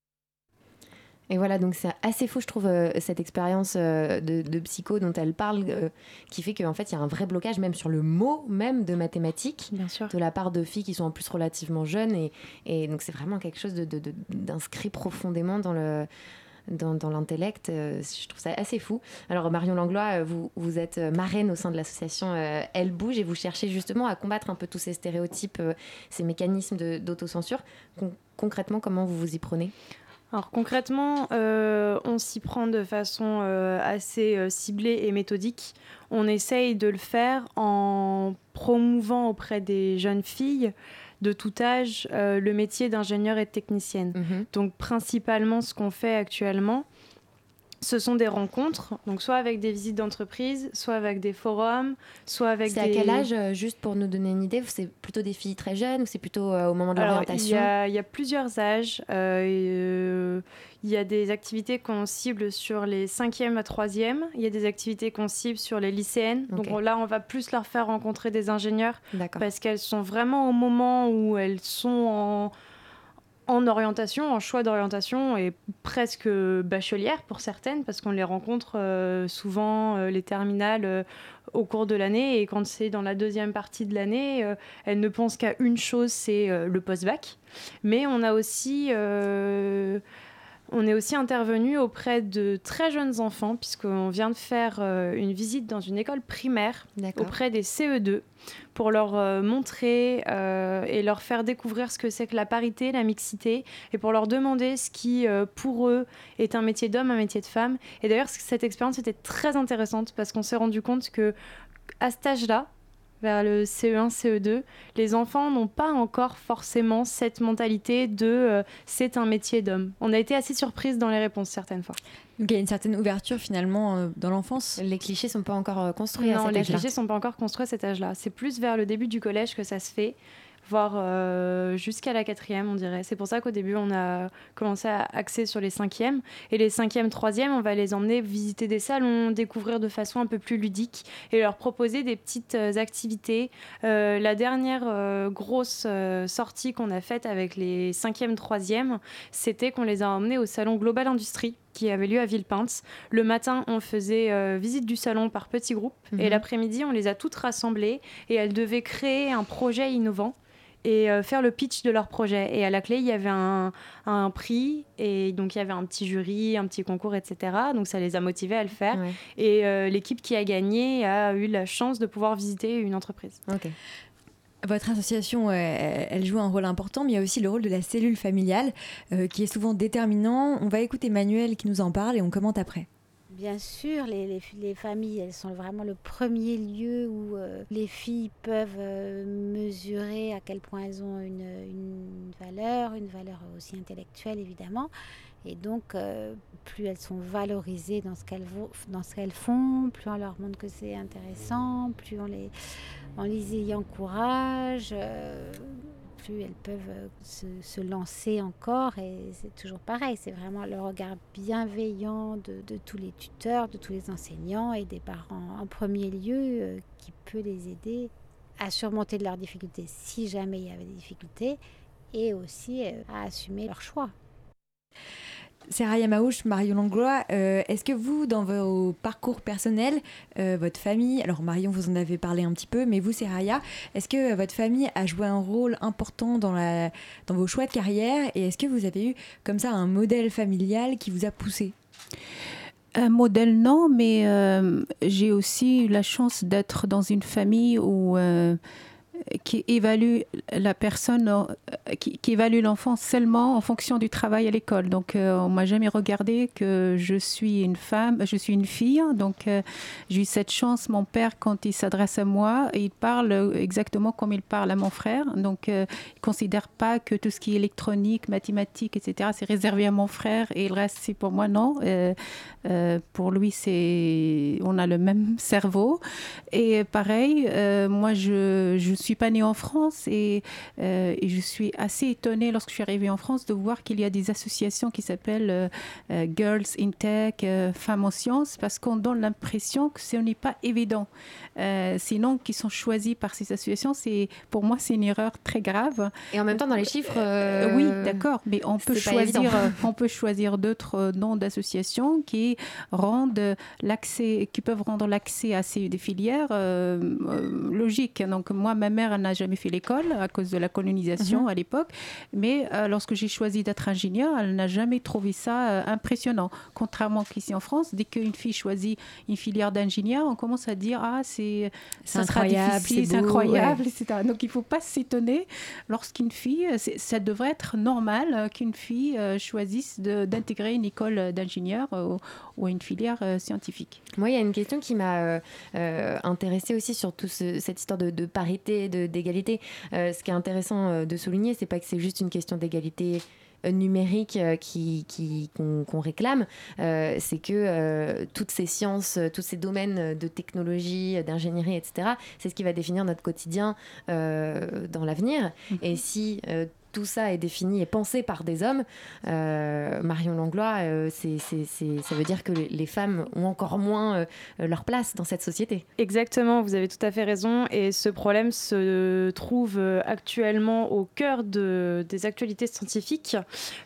Et voilà, donc c'est assez fou, je trouve, euh, cette expérience euh, de, psycho dont elle parle, euh, qui fait qu'en fait, il y a un vrai blocage même sur le mot même de mathématiques, Bien sûr. de la part de filles qui sont en plus relativement jeunes. Et, et donc, c'est vraiment quelque chose d'inscrit de, profondément dans le dans, l'intellect. je trouve ça assez fou. Alors, Marion Langlois, vous, vous êtes marraine au sein de l'association Elle Bouge et vous cherchez justement à combattre un peu tous ces stéréotypes, ces mécanismes d'autocensure. concrètement, comment vous vous y prenez? Alors concrètement, euh, on s'y prend de façon euh, assez euh, ciblée et méthodique. On essaye de le faire en promouvant auprès des jeunes filles de tout âge le métier d'ingénieur et de technicienne. Mhm. Donc principalement ce qu'on fait actuellement, ce sont des rencontres, donc soit avec des visites d'entreprise, soit avec des forums, soit avec des... C'est à quel âge, euh, juste pour nous donner une idée C'est plutôt des filles très jeunes ou c'est plutôt euh, au moment de l'orientation? il, y, a plusieurs âges. Euh, il y a des activités qu'on cible sur les 5e à 3e. Il y a des activités qu'on cible sur les lycéennes. Donc là, on va plus leur faire rencontrer des ingénieurs parce qu'elles sont vraiment au moment où elles sont en en orientation, en choix d'orientation et presque bachelière pour certaines, parce qu'on les rencontre euh, souvent, euh, les terminales, euh, au cours de l'année. Et quand c'est dans la deuxième partie de l'année, elles ne pensent qu'à une chose, c'est le post-bac. Mais on a aussi on est aussi intervenu auprès de très jeunes enfants, puisqu'on vient de faire euh, une visite dans une école primaire auprès des CE2 pour leur euh, montrer euh, et leur faire découvrir ce que c'est que la parité, la mixité, et pour leur demander ce qui, pour eux, est un métier d'homme, un métier de femme. Et d'ailleurs, cette expérience était très intéressante parce qu'on s'est rendu compte que à cet âge-là, vers le CE1, CE2, les enfants n'ont pas encore forcément cette mentalité de euh, c'est un métier d'homme. On a été assez surprise dans les réponses certaines fois. Donc il y a une certaine ouverture finalement euh, dans l'enfance. Les clichés sont pas encore euh, construits non, à cet âge-là. les clichés sont pas encore construits à cet âge-là. C'est plus vers le début du collège que ça se fait voire euh, jusqu'à la quatrième, on dirait. C'est pour ça qu'au début, on a commencé à axer sur les cinquièmes. Et les cinquièmes, troisièmes, on va les emmener visiter des salons, découvrir de façon un peu plus ludique et leur proposer des petites euh, activités. Euh, la dernière grosse sortie qu'on a faite avec les cinquièmes, troisièmes, c'était qu'on les a emmenés au salon Global Industrie qui avait lieu à Villepinte. Le matin, on faisait visite du salon par petits groupes et mhm. l'après-midi, on les a toutes rassemblées et elles devaient créer un projet innovant et euh, faire le pitch de leur projet. Et à la clé, il y avait un, un, prix, et donc il y avait un petit jury, un petit concours, etc. Donc ça les a motivés à le faire. Et euh, l'équipe qui a gagné a eu la chance de pouvoir visiter une entreprise. Votre association, elle joue un rôle important, mais il y a aussi le rôle de la cellule familiale euh, qui est souvent déterminant. On va écouter Manuel qui nous en parle et on commente après. Bien sûr, les, les, familles, elles sont vraiment le premier lieu où euh, les filles peuvent euh, mesurer à quel point elles ont une, valeur, une valeur aussi intellectuelle évidemment. Et donc, euh, plus elles sont valorisées dans ce qu'elles, dans ce qu'elles font, plus on leur montre que c'est intéressant, plus on les, on les y encourage elles peuvent euh, se, lancer encore. Et c'est toujours pareil, c'est vraiment le regard bienveillant de, tous les tuteurs, de tous les enseignants et des parents en premier lieu euh, qui peut les aider à surmonter leurs difficultés si jamais il y avait des difficultés et aussi euh, à assumer leurs choix. Sarah Yamauch, Marion Langlois, euh, est-ce que vous, dans vos parcours personnels, euh, votre famille, alors Marion, vous en avez parlé un petit peu, mais vous, Seraya, est-ce que votre famille a joué un rôle important dans vos choix de carrière et est-ce que vous avez eu comme ça un modèle familial qui vous a poussé? Un modèle, non, mais euh, j'ai aussi eu la chance d'être dans une famille où qui évalue la personne, euh, qui, évalue l'enfant seulement en fonction du travail à l'école. Donc, euh, on m'a jamais regardé que je suis une femme, je suis une fille. Donc, euh, j'ai eu cette chance. Mon père, quand il s'adresse à moi, il parle exactement comme il parle à mon frère. Donc, il considère pas que tout ce qui est électronique, mathématiques, etc., c'est réservé à mon frère et le reste, c'est pour moi. Non. pour lui, c'est, on a le même cerveau. Et pareil, moi, je, je suis suis pas née en France et, euh, et, je suis assez étonnée lorsque je suis arrivée en France de voir qu'il y a des associations qui s'appellent euh, euh, Girls in Tech, Femmes en sciences, parce qu'on donne l'impression que ce n'est pas évident. ces noms qui sont choisis par ces associations, c'est pour moi c'est une erreur très grave. Et en même temps dans les chiffres, oui, d'accord, mais on peut choisir, on peut choisir d'autres noms d'associations qui rendent l'accès, qui peuvent rendre l'accès à ces des filières logiques. Donc moi, ma mère n'a jamais fait l'école à cause de la colonisation mhm. à l'époque, mais euh, lorsque j'ai choisi d'être ingénieur, elle n'a jamais trouvé ça euh, impressionnant. Contrairement qu'ici en France, dès qu'une fille choisit une filière d'ingénieur, on commence à dire ah c'est ça incroyable, c'est incroyable, etc. Donc il ne faut pas s'étonner lorsqu'une fille, ça devrait être normal euh, qu'une fille choisisse d'intégrer une école d'ingénieur ou, une filière scientifique. Moi, il y a une question qui m'a intéressée aussi sur toute cette histoire de, de parité, d'égalité. Euh, ce qui est intéressant euh, de souligner, c'est pas que c'est juste une question d'égalité euh, numérique qui, qu'on, réclame, c'est que toutes ces sciences, tous ces domaines de technologie, d'ingénierie, etc., c'est ce qui va définir notre quotidien dans l'avenir. Mm-hmm. Et si tout ça est défini et pensé par des hommes, euh, Marion Langlois, euh, c'est, ça veut dire que les femmes ont encore moins euh, leur place dans cette société. Exactement, vous avez tout à fait raison. Et ce problème se trouve actuellement au cœur de, des actualités scientifiques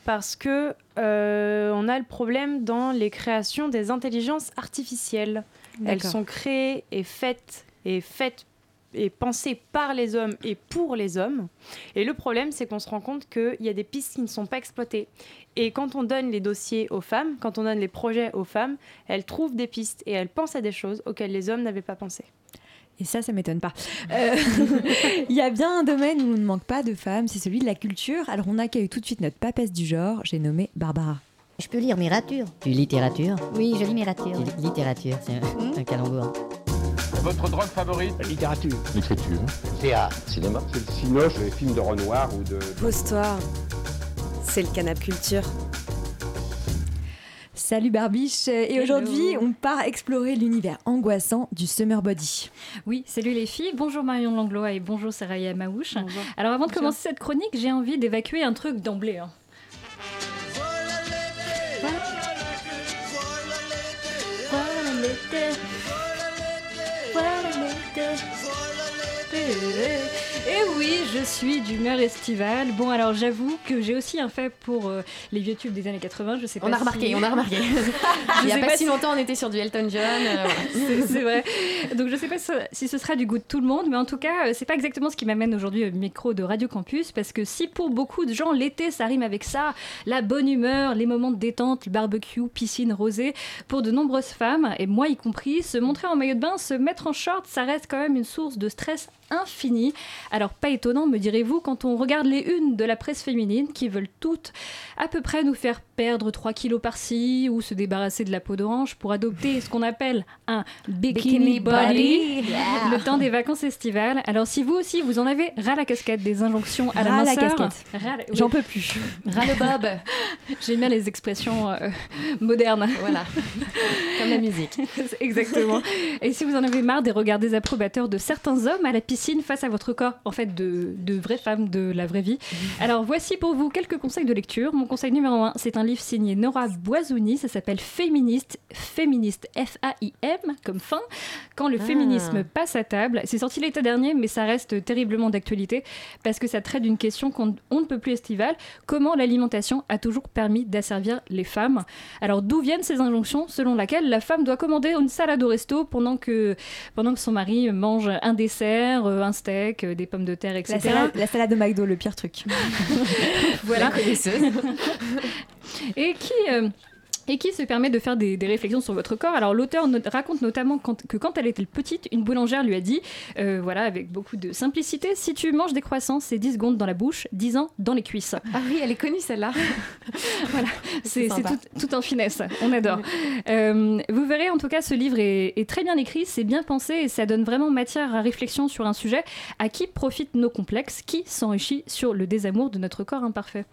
parce que on a le problème dans les créations des intelligences artificielles. Elles sont créées et faites et faites est pensé par les hommes et pour les hommes. Et le problème, c'est qu'on se rend compte qu'il y a des pistes qui ne sont pas exploitées. Et quand on donne les dossiers aux femmes, quand on donne les projets aux femmes, elles trouvent des pistes et elles pensent à des choses auxquelles les hommes n'avaient pas pensé. Et ça, ça m'étonne pas. Euh, il y a bien un domaine où on ne manque pas de femmes, c'est celui de la culture. Alors on accueille tout de suite notre papesse du genre, j'ai nommé Barbara. Je peux lire littérature. Tu littérature Oui, je lis littérature. Littérature, c'est un, hmm un calembour. Votre drogue favorite La littérature. L'écriture. Théâtre. Cinéma. C'est le cinoche, les films de Renoir ou de... Post-toi. C'est le canap culture. Salut Barbiche et aujourd'hui on part explorer l'univers angoissant du summer body. Oui, salut les filles, bonjour Marion Langlois et bonjour Saraya Maouche. Alors avant de commencer cette chronique, j'ai envie d'évacuer un truc d'emblée. Hein. Et oui, je suis d'humeur estivale. Bon, alors j'avoue que j'ai aussi un fait pour euh, les vieux tubes des années 80. Je sais pas. On a remarqué, on a remarqué. Il n'y a pas, si longtemps, on était sur du Elton John. Euh, c'est vrai. Donc je sais pas si ce sera du goût de tout le monde, mais en tout cas, euh, c'est pas exactement ce qui m'amène aujourd'hui au micro de Radio Campus, parce que si pour beaucoup de gens l'été ça rime avec ça, la bonne humeur, les moments de détente, le barbecue, piscine, rosée, pour de nombreuses femmes et moi y compris, se montrer en maillot de bain, se mettre en short, ça reste quand même une source de stress infini. Alors pas étonnant, me direz-vous, quand on regarde les unes de la presse féminine qui veulent toutes à peu près nous faire perdre 3 kilos par-ci ou se débarrasser de la peau d'orange pour adopter ce qu'on appelle un bikini, body, le temps des vacances estivales. Alors si vous aussi vous en avez ras la casquette des injonctions à la minceur, j'en peux plus. Ras le bob. J'aime bien les expressions euh, modernes. Voilà, comme la musique. Exactement. Et si vous en avez marre des regards désapprobateurs de certains hommes à la piscine face à votre corps, en fait, de, de vraies femmes de la vraie vie. Alors, voici pour vous quelques conseils de lecture. Mon conseil numéro un, c'est un livre signé Nora Boisouni, ça s'appelle Féministe, Féministe, F-A-I-M, comme fin, quand le ah. féminisme passe à table. C'est sorti l'été dernier, mais ça reste terriblement d'actualité, parce que ça traite d'une question qu'on ne peut plus estivale, comment l'alimentation a toujours permis d'asservir les femmes? Alors, d'où viennent ces injonctions selon laquelle la femme doit commander une salade au resto pendant que, pendant que son mari mange un dessert, euh, un steak, euh, des pommes de terre, etc. La salade, de McDo, le pire truc. voilà. Et qui, euh, et qui se permet de faire des, réflexions sur votre corps. Alors l'auteur raconte notamment que quand elle était petite, une boulangère lui a dit, euh, voilà, avec beaucoup de simplicité, si tu manges des croissants, c'est 10 secondes dans la bouche, 10 ans dans les cuisses. Ah oui, elle est connue celle-là. voilà, c'est tout, en finesse, on adore. Euh, vous verrez, en tout cas, ce livre est, est très bien écrit, c'est bien pensé et ça donne vraiment matière à réflexion sur un sujet à qui profitent nos complexes, qui s'enrichit sur le désamour de notre corps imparfait.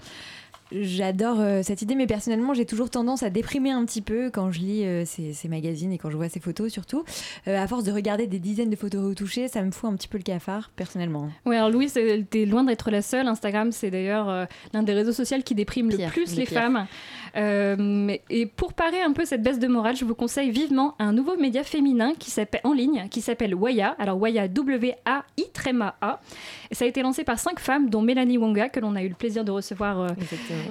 J'adore euh, cette idée, mais personnellement, j'ai toujours tendance à déprimer un petit peu quand je lis euh, ces, ces magazines et quand je vois ces photos, surtout. Euh, à force de regarder des dizaines de photos retouchées, ça me fout un petit peu le cafard, personnellement. Oui, alors Louise, euh, t'es loin d'être la seule. Instagram, c'est d'ailleurs euh, l'un des réseaux sociaux qui déprime Pire, le plus le les pire. femmes. Euh, et pour parer un peu cette baisse de morale, je vous conseille vivement un nouveau média féminin qui s'appelle en ligne, qui s'appelle Waya. Alors Waya, tréma A. Et ça a été lancé par cinq femmes, dont Mélanie Wonga, que l'on a eu le plaisir de recevoir euh,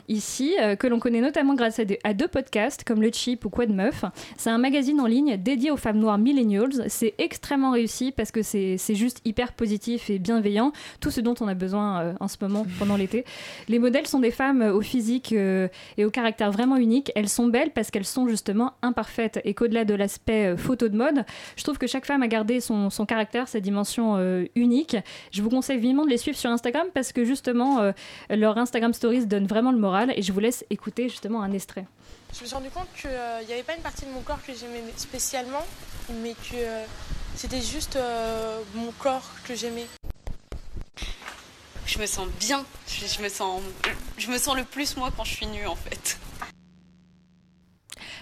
ici, euh, que l'on connaît notamment grâce à, à deux podcasts comme Le Chip ou Quoi de Meuf. C'est un magazine en ligne dédié aux femmes noires millennials. C'est extrêmement réussi parce que c'est juste hyper positif et bienveillant, tout ce dont on a besoin en ce moment pendant l'été. Les modèles sont des femmes au physique et au caractère vraiment unique. Elles sont belles parce qu'elles sont justement imparfaites et qu'au-delà de l'aspect euh, photo de mode, je trouve que chaque femme a gardé son, son caractère, sa dimension euh, unique. Je vous conseille vivement de les suivre sur Instagram parce que justement, euh, leur Instagram Stories donne vraiment le moral et je vous laisse écouter justement un extrait. Je me suis rendu compte qu'il n'y avait pas une partie de mon corps que j'aimais spécialement, mais que euh, c'était juste euh, mon corps que j'aimais. Je me sens bien, je, je me sens, je me sens le plus moi quand je suis nue en fait.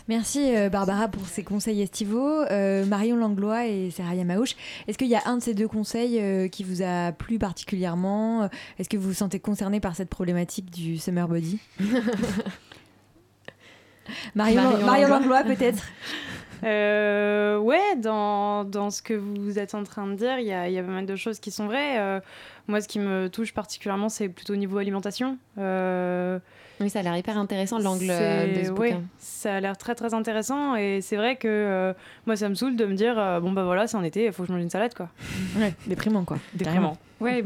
Merci euh, Barbara pour ces conseils estivaux. Euh, Marion Langlois et Sarah Yamaouche, est-ce qu'il y a un de ces deux conseils euh, qui vous a plu particulièrement? Est-ce que vous vous sentez concerné par cette problématique du summer body? Marion, Marion Marion Langlois. Langlois peut-être? Euh, ouais, dans, dans ce que vous êtes en train de dire, il y a, y a pas mal de choses qui sont vraies. Euh, moi, ce qui me touche particulièrement, c'est plutôt au niveau alimentation. Euh, Oui, ça a l'air hyper intéressant l'angle euh, de ce ouais, bouquin. ça a l'air très très intéressant et c'est vrai que euh, moi, ça me saoule de me dire euh, bon bah voilà, c'est en été, il faut que je mange une salade quoi. Ouais, déprimant quoi. Déprimant. Ouais,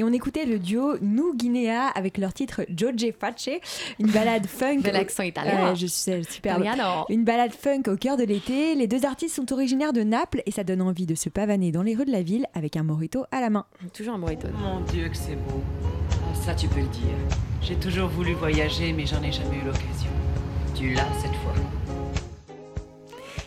Et on écoutait le duo Nous Guinea avec leur titre Joje Face, une balade funk. Bel accent italien. Ouais, je sais, super. Une balade funk au cœur de l'été. Les deux artistes sont originaires de Naples et ça donne envie de se pavaner dans les rues de la ville avec un morito à la main. Toujours un morito. Mon Dieu que c'est beau. Ça tu peux le dire. J'ai toujours voulu voyager mais j'en ai jamais eu l'occasion. Tu l'as cette fois.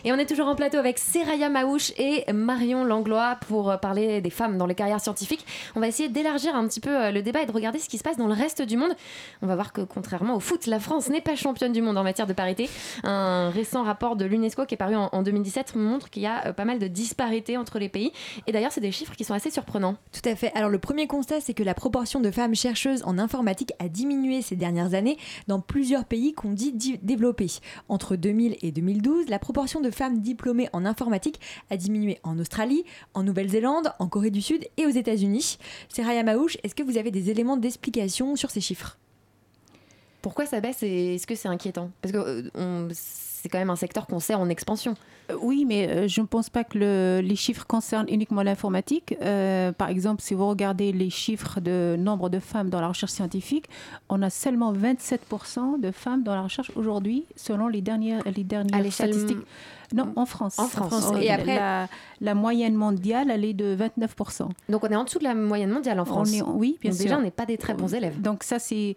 Et on est toujours en plateau avec Seraya Maouche et Marion Langlois pour euh, parler des femmes dans les carrières scientifiques. On va essayer d'élargir un petit peu euh, le débat et de regarder ce qui se passe dans le reste du monde. On va voir que contrairement au foot, la France n'est pas championne du monde en matière de parité. Un récent rapport de l'UNESCO qui est paru en, en 2017 montre qu'il y a euh, pas mal de disparités entre les pays. Et d'ailleurs, c'est des chiffres qui sont assez surprenants. Tout à fait. Alors le premier constat, c'est que la proportion de femmes chercheuses en informatique a diminué ces dernières années dans plusieurs pays qu'on dit di- développés. Entre 2000 et 2012, la proportion de femmes diplômées en informatique a diminué en Australie, en Nouvelle-Zélande, en Corée du Sud et aux États-Unis. Seraya Maouche, est-ce que vous avez des éléments d'explication sur ces chiffres? Pourquoi ça baisse et est-ce que c'est inquiétant? Parce que euh, on- c'est quand même un secteur qu'on sait en expansion. Euh, Oui, mais euh, je ne pense pas que le- les chiffres concernent uniquement l'informatique. Euh, par exemple, si vous regardez les chiffres de nombre de femmes dans la recherche scientifique, on a seulement 27% de femmes dans la recherche aujourd'hui, selon les dernières, les dernières statistiques. Non, en France. En France. Et après- la, la moyenne mondiale, elle est de 29%. Donc on est en dessous de la moyenne mondiale en France. On est, oui, bien Donc sûr. déjà, on n'est pas des très bons élèves. Donc ça, c'est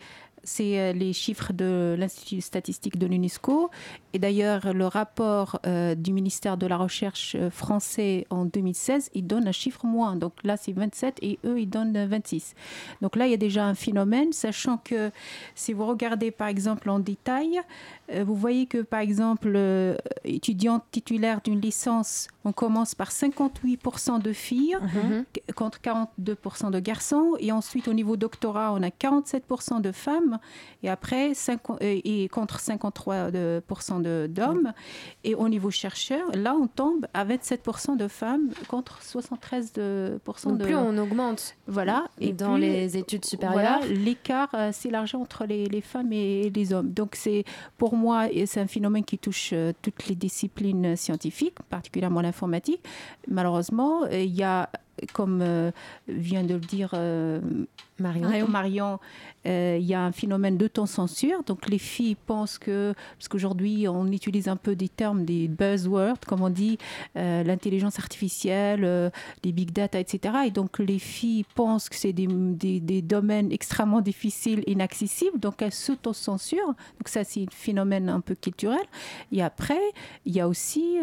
c'est euh, les chiffres de l'Institut statistique de l'UNESCO. Et d'ailleurs, le rapport euh, du ministère de la Recherche euh, français en 2016, il donne un chiffre moins. Donc là, c'est 27 et eux, ils donnent euh, 26. Donc là, il y a déjà un phénomène, sachant que si vous regardez par exemple en détail, euh, vous voyez que par exemple, euh, étudiante titulaire d'une licence, on commence par 58% de filles Mhm. qu- contre 42% de garçons. Et ensuite, au niveau doctorat, on a 47% de femmes et après 50 euh, et contre 53% de- d'hommes. Et au niveau chercheur, là, on tombe à 27% de femmes contre 73% Donc de plus on augmente voilà. et dans plus- les études supérieures. voilà, l'écart euh, s'élargit entre les, les femmes et les hommes. Donc c'est pour moi c'est un phénomène qui touche euh, toutes les disciplines scientifiques, particulièrement l'informatique. Malheureusement, euh, il y a comme euh, vient de le dire euh, Marion. Marion, euh, il y a un phénomène d'autocensure. Donc les filles pensent que, parce qu'aujourd'hui on utilise un peu des termes, des buzzwords, comme on dit, l'intelligence artificielle, les big data, etc. Et donc les filles pensent que c'est des, des- des domaines extrêmement difficiles, inaccessibles, donc elles s'autocensurent. Donc ça c'est un phénomène un peu culturel. Et après, il y a aussi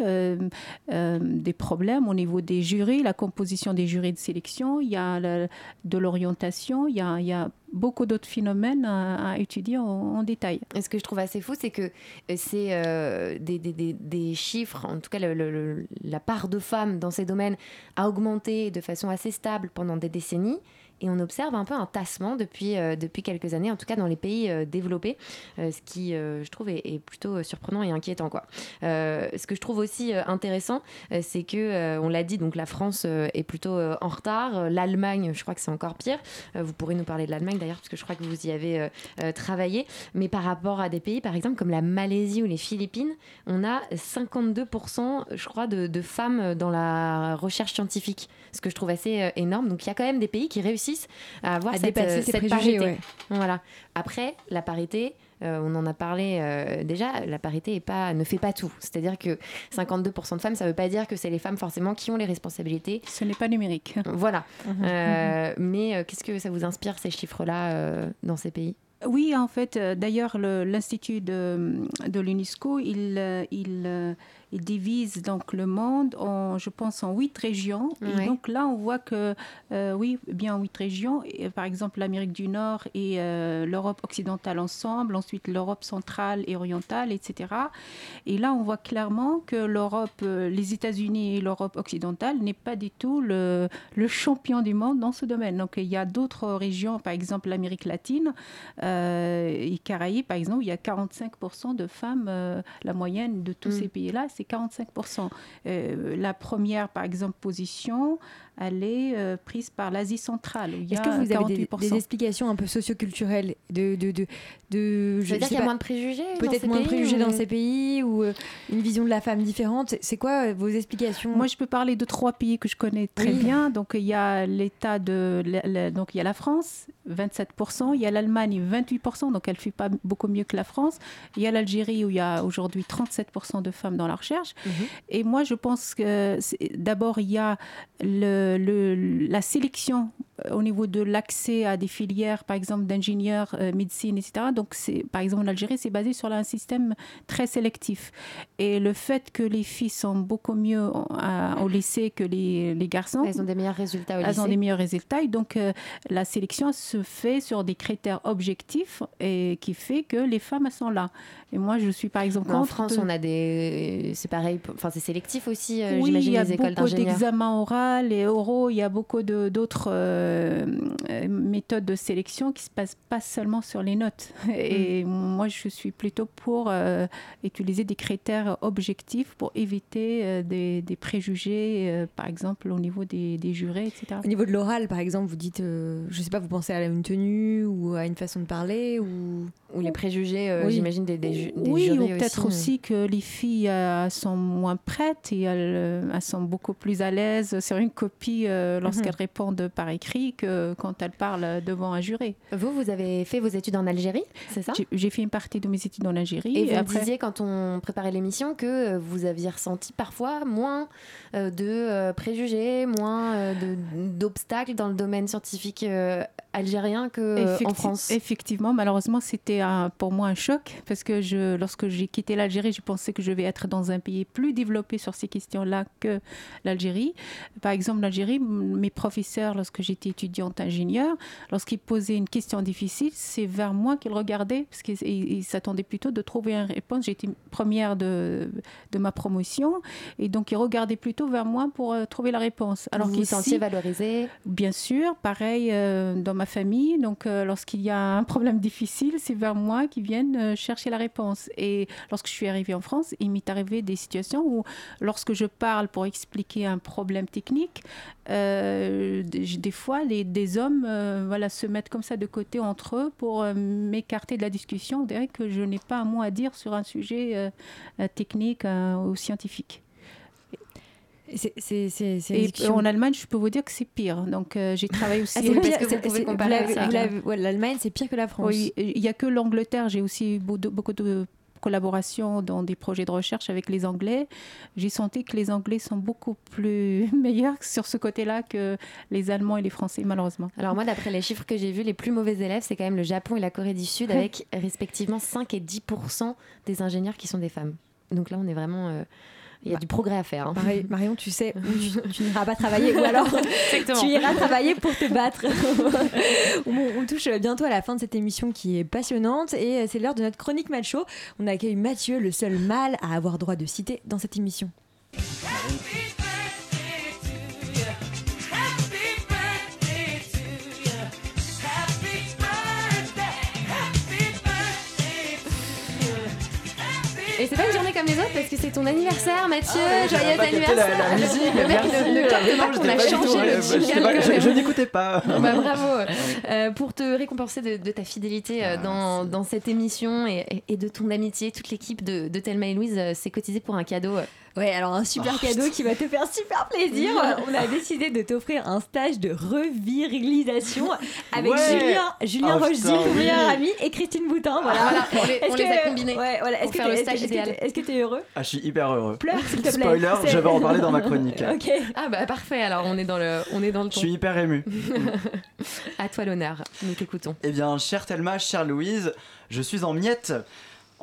des problèmes au niveau des jurys, la composition des jurys de sélection, il y a de l'orientation, il y a, beaucoup d'autres phénomènes à, étudier en, détail. Et ce que je trouve assez fou, c'est que euh, c'est euh, des, des- des- des chiffres, en tout cas la part de femmes dans ces domaines a augmenté de façon assez stable pendant des décennies. Et on observe un peu un tassement depuis, euh, depuis quelques années, en tout cas dans les pays euh, développés, euh, ce qui, je trouve, est, plutôt surprenant et inquiétant. Quoi. Ce que je trouve aussi intéressant, c'est que, on l'a dit, donc la France est plutôt en retard. L'Allemagne, je crois que c'est encore pire. Vous pourrez nous parler de l'Allemagne d'ailleurs, parce que je crois que vous y avez travaillé. Mais par rapport à des pays, par exemple, comme la Malaisie ou les Philippines, on a 52%, je crois, de, de femmes dans la recherche scientifique, ce que je trouve assez énorme. Donc il y a quand même des pays qui réussissent à avoir À cette, dépasser euh, ces cette préjugés, parité. ouais. Voilà. Après, la parité, euh, on en a parlé euh, déjà, la parité est pas, ne fait pas tout. C'est-à-dire que 52% de femmes, ça ne veut pas dire que c'est les femmes forcément qui ont les responsabilités. Ce n'est pas numérique. Voilà. Mhm. Euh, mais euh, qu'est-ce que ça vous inspire, ces chiffres-là, euh, dans ces pays? Oui, en fait, d'ailleurs, le- l'Institut de, de l'UNESCO, il, il, il divise donc le monde en, je pense, en huit régions. Ouais. Et donc là, on voit que, euh, oui, bien huit régions. Et, par exemple, l'Amérique du Nord et euh, l'Europe occidentale ensemble, ensuite l'Europe centrale et orientale, etc. Et là, on voit clairement que l'Europe, euh, les États-Unis et l'Europe occidentale n'est pas du tout le, le champion du monde dans ce domaine. Donc, il y a d'autres régions, par exemple l'Amérique latine euh, et Caraïbes, par exemple, il y a 45% de femmes, euh, la moyenne de tous Mm. ces pays-là, c'est 45%. Euh, la première, par exemple, position, elle est euh, prise par l'Asie centrale. Est-ce que vous avez des, 48%. des explications un peu socioculturelles de, de, de, de Ça veut dire qu'il y a moins de préjugés dans Peut-être ces moins de pays, préjugés ou- dans ces pays ou euh, une vision de la femme différente. C'est quoi euh, vos explications? Moi, je peux parler de trois pays que je connais très Oui. bien. Donc, il y a l'État de, la- la- donc il y a la France, 27%. Il y a l'Allemagne, 28%. Donc, elle fait pas beaucoup mieux que la France. Il y a l'Algérie où il y a aujourd'hui 37% de femmes dans la recherche. Et moi, je pense que d'abord, il y a le, le- la sélection au niveau de l'accès à des filières, par exemple d'ingénieurs, euh, médecine, etc. Donc, par exemple, en Algérie, c'est basé sur un système très sélectif. Et le fait que les filles sont beaucoup mieux à- au lycée que les, les garçons. Elles ont des meilleurs résultats au Elles ont lycée. des meilleurs résultats. Et donc, euh, la sélection se fait sur des critères objectifs et qui fait que les femmes sont là. Et moi, je suis par exemple en France, on a des. C'est pareil, enfin, c'est sélectif aussi, euh, oui, il j'imagine, y a les écoles beaucoup d'ingénieurs. d'examens oraux et oraux. Il y a beaucoup d'autres euh, euh, méthodes de sélection qui se passent pas seulement sur les notes. Et moi, je suis plutôt pour euh, utiliser des critères objectifs pour éviter euh, des, des préjugés, par exemple au niveau des, des jurés, etc. Au niveau de l'oral, par exemple, vous dites, je sais pas, vous pensez à une tenue ou à une façon de parler ou, ou les préjugés, j'imagine, des, des, ju- des oui, ou peut-être aussi, aussi, que les filles sont moins prêtes et elles, elles sont beaucoup plus à l'aise sur une copie euh, lorsqu'elles répondent par écrit que quand elles parlent devant un juré. Vous, vous avez fait vos études en Algérie, c'est ça? J'ai- fait une partie de mes études en Algérie. Et vous après- disiez quand on préparait l'émission que euh, vous aviez ressenti parfois moins euh, de euh, préjugés, moins d'obstacles dans le domaine scientifique algérien qu'en Effecti- France? Effectivement, malheureusement, c'était pour moi un choc parce que je, lorsque j'ai quitté l'Algérie, je pensais que je vais être dans un pays plus développé sur ces questions-là que l'Algérie. Par exemple, l'Algérie, mes professeurs, lorsque j'étais étudiante ingénieure, lorsqu'ils posaient une question difficile, c'est vers moi qu'ils regardaient parce qu'ils ils- ils s'attendaient plutôt de trouver une réponse. J'étais première de, de ma promotion et donc ils regardaient plutôt vers moi pour euh, trouver la réponse. Alors vous vous qu'ici- sentiez valorisé Bien sûr, pareil euh, dans ma famille. Donc, euh, lorsqu'il y a un problème difficile, c'est vers moi qu'ils viennent chercher la réponse. Et lorsque je suis arrivée en France, il m'est arrivé des situations où, lorsque je parle pour expliquer un problème technique, euh, des, des les, des hommes euh, voilà, se mettent comme ça de côté entre eux pour euh, m'écarter de la discussion. On dirait que je n'ai pas un mot à dire sur un sujet euh, technique ou scientifique. C'est c'est- Et en Allemagne, je peux vous dire que c'est pire. Donc, euh, j'ai travaillé aussi. Ah, c'est pire, c'est- c'est- vous l'avez- vous l'avez- ouais, L'Allemagne, c'est pire que la France. Oui, il n'y a que l'Angleterre. J'ai aussi beaucoup de, collaborations dans des projets de recherche avec les Anglais. J'ai senti que les Anglais sont beaucoup plus meilleurs sur ce côté-là que les Allemands et les Français, malheureusement. Alors moi, d'après les chiffres que j'ai vus, les plus mauvais élèves, c'est quand même le Japon et la Corée du Sud, avec respectivement 5 et 10% des ingénieurs qui sont des femmes. Donc là, on est vraiment... euh, Il y a du progrès à faire. hein. Marie- Marion, tu sais où tu, tu n'iras pas travailler ou alors Exactement. tu iras travailler pour te battre. On touche bientôt à la fin de cette émission qui est passionnante et c'est l'heure de notre chronique macho. On accueille Mathieu, le seul mâle à avoir droit de citer dans cette émission. Et c'est pas une journée comme les autres parce que c'est ton anniversaire, Mathieu. Ah, Joyeux anniversaire. la- la musique, le mec capte pas Non, j'étais a changé le jingle. pas- je- n'écoutais pas. Bah, bravo. Euh, pour te récompenser de, de ta fidélité euh, dans, dans cette émission et, de ton amitié, toute l'équipe de, de Thelma et Louise euh, s'est cotisée pour un cadeau. Ouais, alors un super Oh, cadeau qui va te faire super plaisir. On a décidé de t'offrir un stage de revirilisation avec Ouais. Julien, Julien Oh, Rochzy, putain, ton oui. meilleur ami, et Christine Boutin. Voilà, Ah, voilà, on les- Est-ce on les a combinés Ouais, voilà. Est-ce que faire le que- est-ce que Est-ce que t'es heureux? Ah, je suis hyper heureux. Pleure, s'il te plaît. Spoiler, je vais en parler dans ma chronique. Ok. Ah bah parfait, alors on est dans le, on est dans le Je suis hyper ému. à toi l'honneur, nous t'écoutons. Eh bien, chère Thelma, chère Louise, je suis en miettes.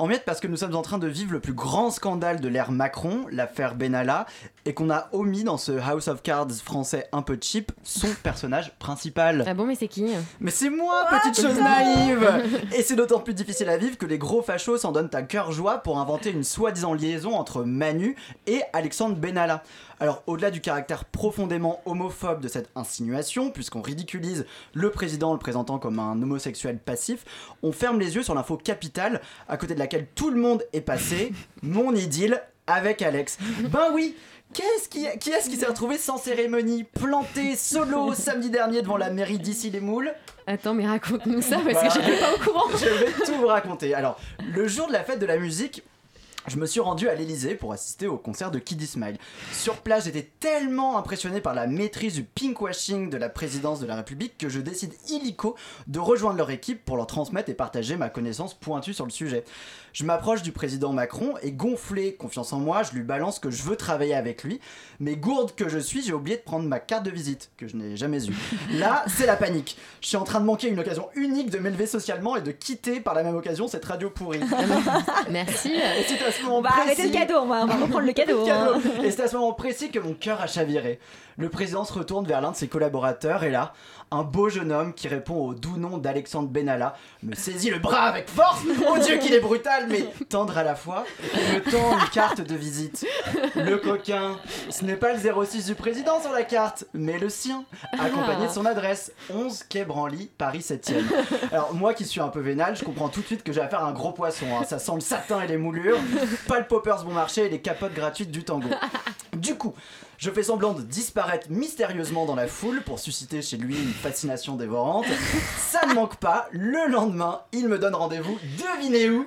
En miettes parce que nous sommes en train de vivre le plus grand scandale de l'ère Macron, l'affaire Benalla, et qu'on a omis dans ce House of Cards français un peu cheap son personnage principal. Ah bon, mais c'est qui Mais c'est moi, petite chose naïve Et c'est d'autant plus difficile à vivre que les gros fachos s'en donnent à cœur joie pour inventer une soi-disant liaison entre Manu et Alexandre Benalla. Alors, au-delà du caractère profondément homophobe de cette insinuation, puisqu'on ridiculise le président en le présentant comme un homosexuel passif, on ferme les yeux sur l'info capitale à côté de laquelle tout le monde est passé, mon idylle avec Alex. Ben oui Qu'est-ce qui, qui est-ce qui s'est retrouvé sans cérémonie, planté solo samedi dernier devant la mairie d'ici les moules Attends, mais raconte-nous ça parce que j'étais pas au courant. Je vais tout vous raconter. Alors, le jour de la fête de la musique, je me suis rendu à l'Elysée pour assister au concert de Kiddy Smile. Sur place, j'étais tellement impressionné par la maîtrise du pinkwashing de la présidence de la République que je décide illico de rejoindre leur équipe pour leur transmettre et partager ma connaissance pointue sur le sujet. Je m'approche du président Macron et gonflé, confiance en moi, je lui balance que je veux travailler avec lui. Mais gourde que je suis, j'ai oublié de prendre ma carte de visite, que je n'ai jamais eue. Là, c'est la panique. Je suis en train de manquer une occasion unique de m'élever socialement et de quitter par la même occasion cette radio pourrie. Merci. Et c'est à ce moment On va arrêter précis- le cadeau, on va, on va reprendre le cadeau. hein. Et c'est à ce moment précis que mon cœur a chaviré. Le président se retourne vers l'un de ses collaborateurs et là, un beau jeune homme qui répond au doux nom d'Alexandre Benalla me saisit le bras avec force. Oh Dieu qu'il est brutal mais tendre à la fois et me tend une carte de visite. Le coquin, ce n'est pas le 06 du président sur la carte, mais le sien, accompagné de son adresse 11 quai Branly, Paris 7e. Alors moi qui suis un peu vénal, je comprends tout de suite que j'ai affaire à un gros poisson. hein. Ça sent le satin et les moulures, pas le poppers bon marché et les capotes gratuites du tango. Du coup, je fais semblant de disparaître mystérieusement dans la foule pour susciter chez lui une fascination dévorante. Ça ne manque pas, le lendemain, il me donne rendez-vous, devinez où?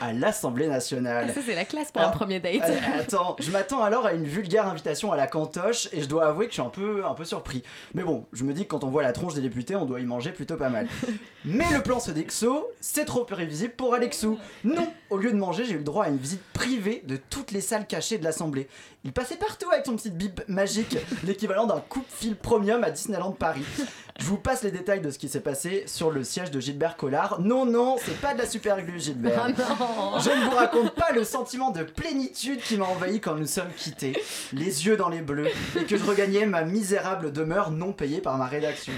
À l'Assemblée nationale. Ça, c'est la classe pour un premier date. euh, attends, je m'attends alors à une vulgaire invitation à la cantoche et je dois avouer que je suis un peu, un peu surpris. Mais bon, je me dis que quand on voit la tronche des députés, on doit y manger plutôt pas mal. Mais le plan Sodexo, c'est trop prévisible pour Alexou. Non, au lieu de manger, j'ai eu le droit à une visite privée de toutes les salles cachées de l'Assemblée. Il passait partout avec son petit bip magique, l'équivalent d'un coupe-fil premium à Disneyland Paris. Je vous passe les détails de ce qui s'est passé sur le siège de Gilbert Collard. Non, non, c'est pas de la super glue, Gilbert. Ah non. Je ne vous raconte pas le sentiment de plénitude qui m'a envahi quand nous sommes quittés, les yeux dans les bleus, et que je regagnais ma misérable demeure non payée par ma rédaction.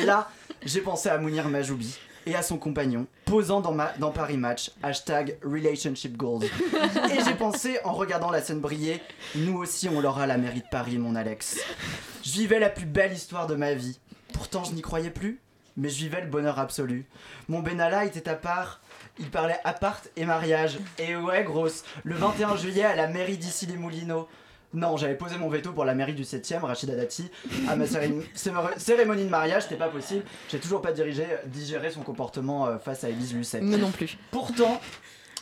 Et là, j'ai pensé à Mounir Majoubi et à son compagnon, posant dans, ma, dans Paris Match, hashtag Relationship Goals. Et j'ai pensé, en regardant la scène briller, nous aussi on l'aura à la mairie de Paris, mon Alex. Je vivais la plus belle histoire de ma vie. Pourtant, je n'y croyais plus, mais je vivais le bonheur absolu. Mon Benalla était à part. Il parlait appart et mariage. Et ouais, grosse, le 21 juillet à la mairie d'ici les Moulineaux. Non, j'avais posé mon veto pour la mairie du 7ème, Rachida Dati, à ma cérémonie, de mariage, c'était pas possible. J'ai toujours pas dirigé, digéré son comportement euh, face à Élise Lucet. Moi non plus. Pourtant,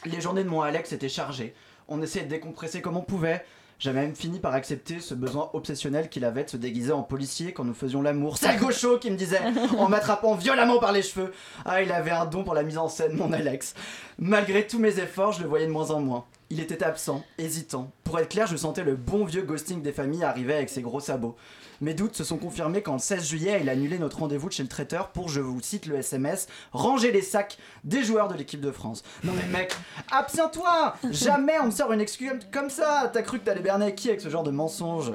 les journées de mon Alex étaient chargées. On essayait de décompresser comme on pouvait. J'avais même fini par accepter ce besoin obsessionnel qu'il avait de se déguiser en policier quand nous faisions l'amour. C'est gaucho qui me disait, en m'attrapant violemment par les cheveux. Ah, il avait un don pour la mise en scène, mon Alex. Malgré tous mes efforts, je le voyais de moins en moins. Il était absent, hésitant. Pour être clair, je sentais le bon vieux ghosting des familles arriver avec ses gros sabots. Mes doutes se sont confirmés quand le 16 juillet, il a annulé notre rendez-vous de chez le traiteur pour, je vous cite le SMS, ranger les sacs des joueurs de l'équipe de France. Non mais mec, abstiens-toi Jamais on me sort une excuse comme ça T'as cru que t'allais berner qui avec ce genre de mensonge?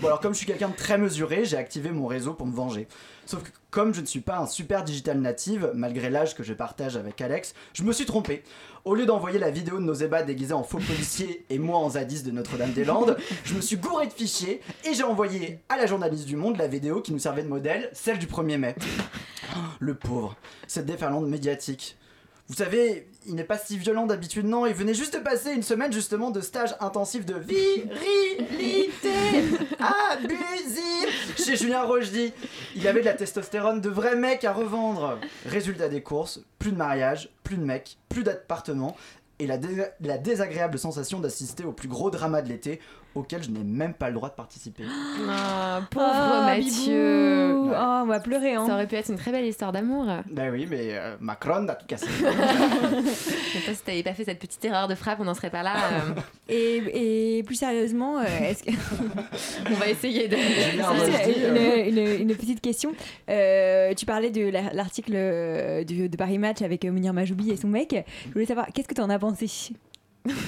Bon alors comme je suis quelqu'un de très mesuré, j'ai activé mon réseau pour me venger. Sauf que comme je ne suis pas un super digital native, malgré l'âge que je partage avec Alex, je me suis trompé. Au lieu d'envoyer la vidéo de nos ébats déguisés en faux policiers et moi en zadis de Notre-Dame-des-Landes, je me suis gouré de fichiers et j'ai envoyé à la journaliste du Monde la vidéo qui nous servait de modèle, celle du 1er mai. Le pauvre, cette déferlante médiatique. Vous savez, il n'est pas si violent d'habitude, non. Il venait juste de passer une semaine justement de stage intensif de virilité abusive chez Julien Rochdy. Il avait de la testostérone de vrai mec à revendre. Résultat des courses, plus de mariage, plus de mecs, plus d'appartements et la, dés- la désagréable sensation d'assister au plus gros drama de l'été auquel je n'ai même pas le droit de participer. Ah, pauvre Ah, Mathieu. bibou. Ah, on va pleurer. Hein. Ça aurait pu être une très belle histoire d'amour. Ben oui, mais euh, Macron a tout cassé. Mais toi, si t'avais pas fait cette petite erreur de frappe, on n'en serait pas là. euh. Et, et plus sérieusement, euh, est-ce que... on va essayer de. Une, une- une petite question. Euh, tu parlais de la- l'article euh, du- de Paris Match avec euh, Mounir Majoubi et son mec. Je voulais savoir, qu'est-ce que tu en as pensé?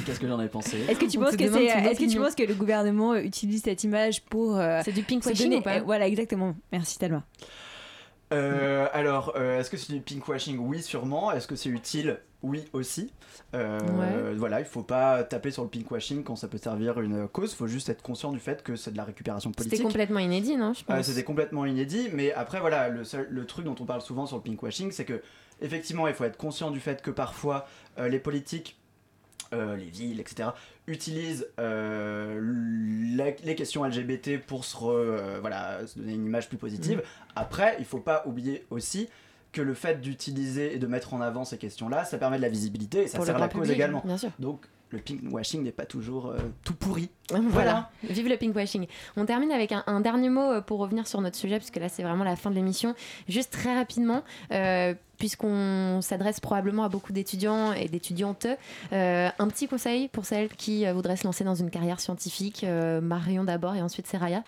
Qu'est-ce que j'en ai pensé Est-ce que tu penses que demande c'est, ton est-ce que tu opinion. penses que le gouvernement utilise cette image pour euh, C'est du pinkwashing donner- ou pas euh, Voilà, exactement. Merci Talma. Euh, alors, euh, est-ce que c'est du pinkwashing? Oui, sûrement. Est-ce que c'est utile? Oui, aussi. Euh, Ouais. Voilà, il faut pas taper sur le pinkwashing quand ça peut servir une cause. Il faut juste être conscient du fait que c'est de la récupération politique. C'était complètement inédit, non Euh. C'était complètement inédit, mais après voilà, le, seul, le truc dont on parle souvent sur le pinkwashing, c'est que effectivement, il faut être conscient du fait que parfois euh, les politiques, euh, les villes, etc., utilisent euh, la- les questions LGBT pour se, re- euh, voilà, se donner une image plus positive. Mhm. Après, il faut pas oublier aussi que le fait d'utiliser et de mettre en avant ces questions-là, ça permet de la visibilité et ça Pour sert la grand cause public, également. bien sûr. Donc le pinkwashing n'est pas toujours euh, tout pourri. Voilà. vive le pinkwashing. On termine avec un, un dernier mot pour revenir sur notre sujet, puisque là c'est vraiment la fin de l'émission. Juste très rapidement, euh, puisqu'on s'adresse probablement à beaucoup d'étudiants et d'étudiantes, euh, un petit conseil pour celles qui euh, voudraient se lancer dans une carrière scientifique. Euh, Marion d'abord et ensuite Seraya.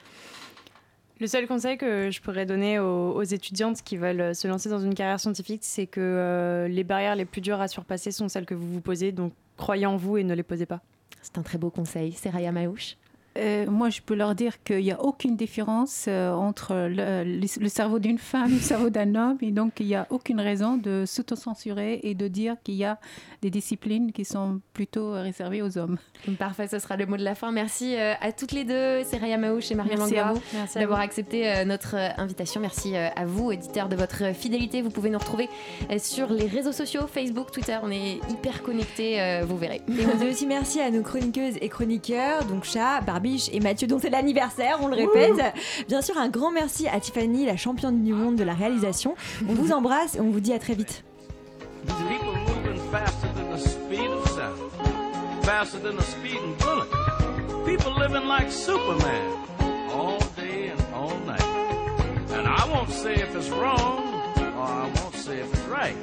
Le seul conseil que je pourrais donner aux, aux étudiantes qui veulent se lancer dans une carrière scientifique, c'est que euh, les barrières les plus dures à surpasser sont celles que vous vous posez. Donc croyez en vous et ne les posez pas. C'est un très beau conseil. Seraya Maouche Euh, moi, je peux leur dire qu'il n'y a aucune différence euh, entre le, le- le cerveau d'une femme et le cerveau d'un homme. Et donc, il n'y a aucune raison de s'autocensurer et de dire qu'il y a des disciplines qui sont plutôt réservées aux hommes. Parfait, ce sera le mot de la fin. Merci euh, à toutes les deux, Seraya Maouche et Marion Langlois, d'avoir accepté euh, notre invitation. Merci euh, à vous, éditeurs, de votre fidélité. Vous pouvez nous retrouver euh, sur les réseaux sociaux, Facebook, Twitter. On est hyper connectés, euh, vous verrez. Et on dit aussi merci à nos chroniqueuses et chroniqueurs, donc Chat, Barbiche et Mathieu, dont c'est l'anniversaire, on le répète. Bien sûr, un grand merci à Tiffany, la championne du monde de la réalisation. On vous embrasse et on vous dit à très vite. People moving faster than the speed of sound, faster than the speeding bullet. People living like Superman all day and all night. And I won't say if it's wrong, or I won't say if it's right.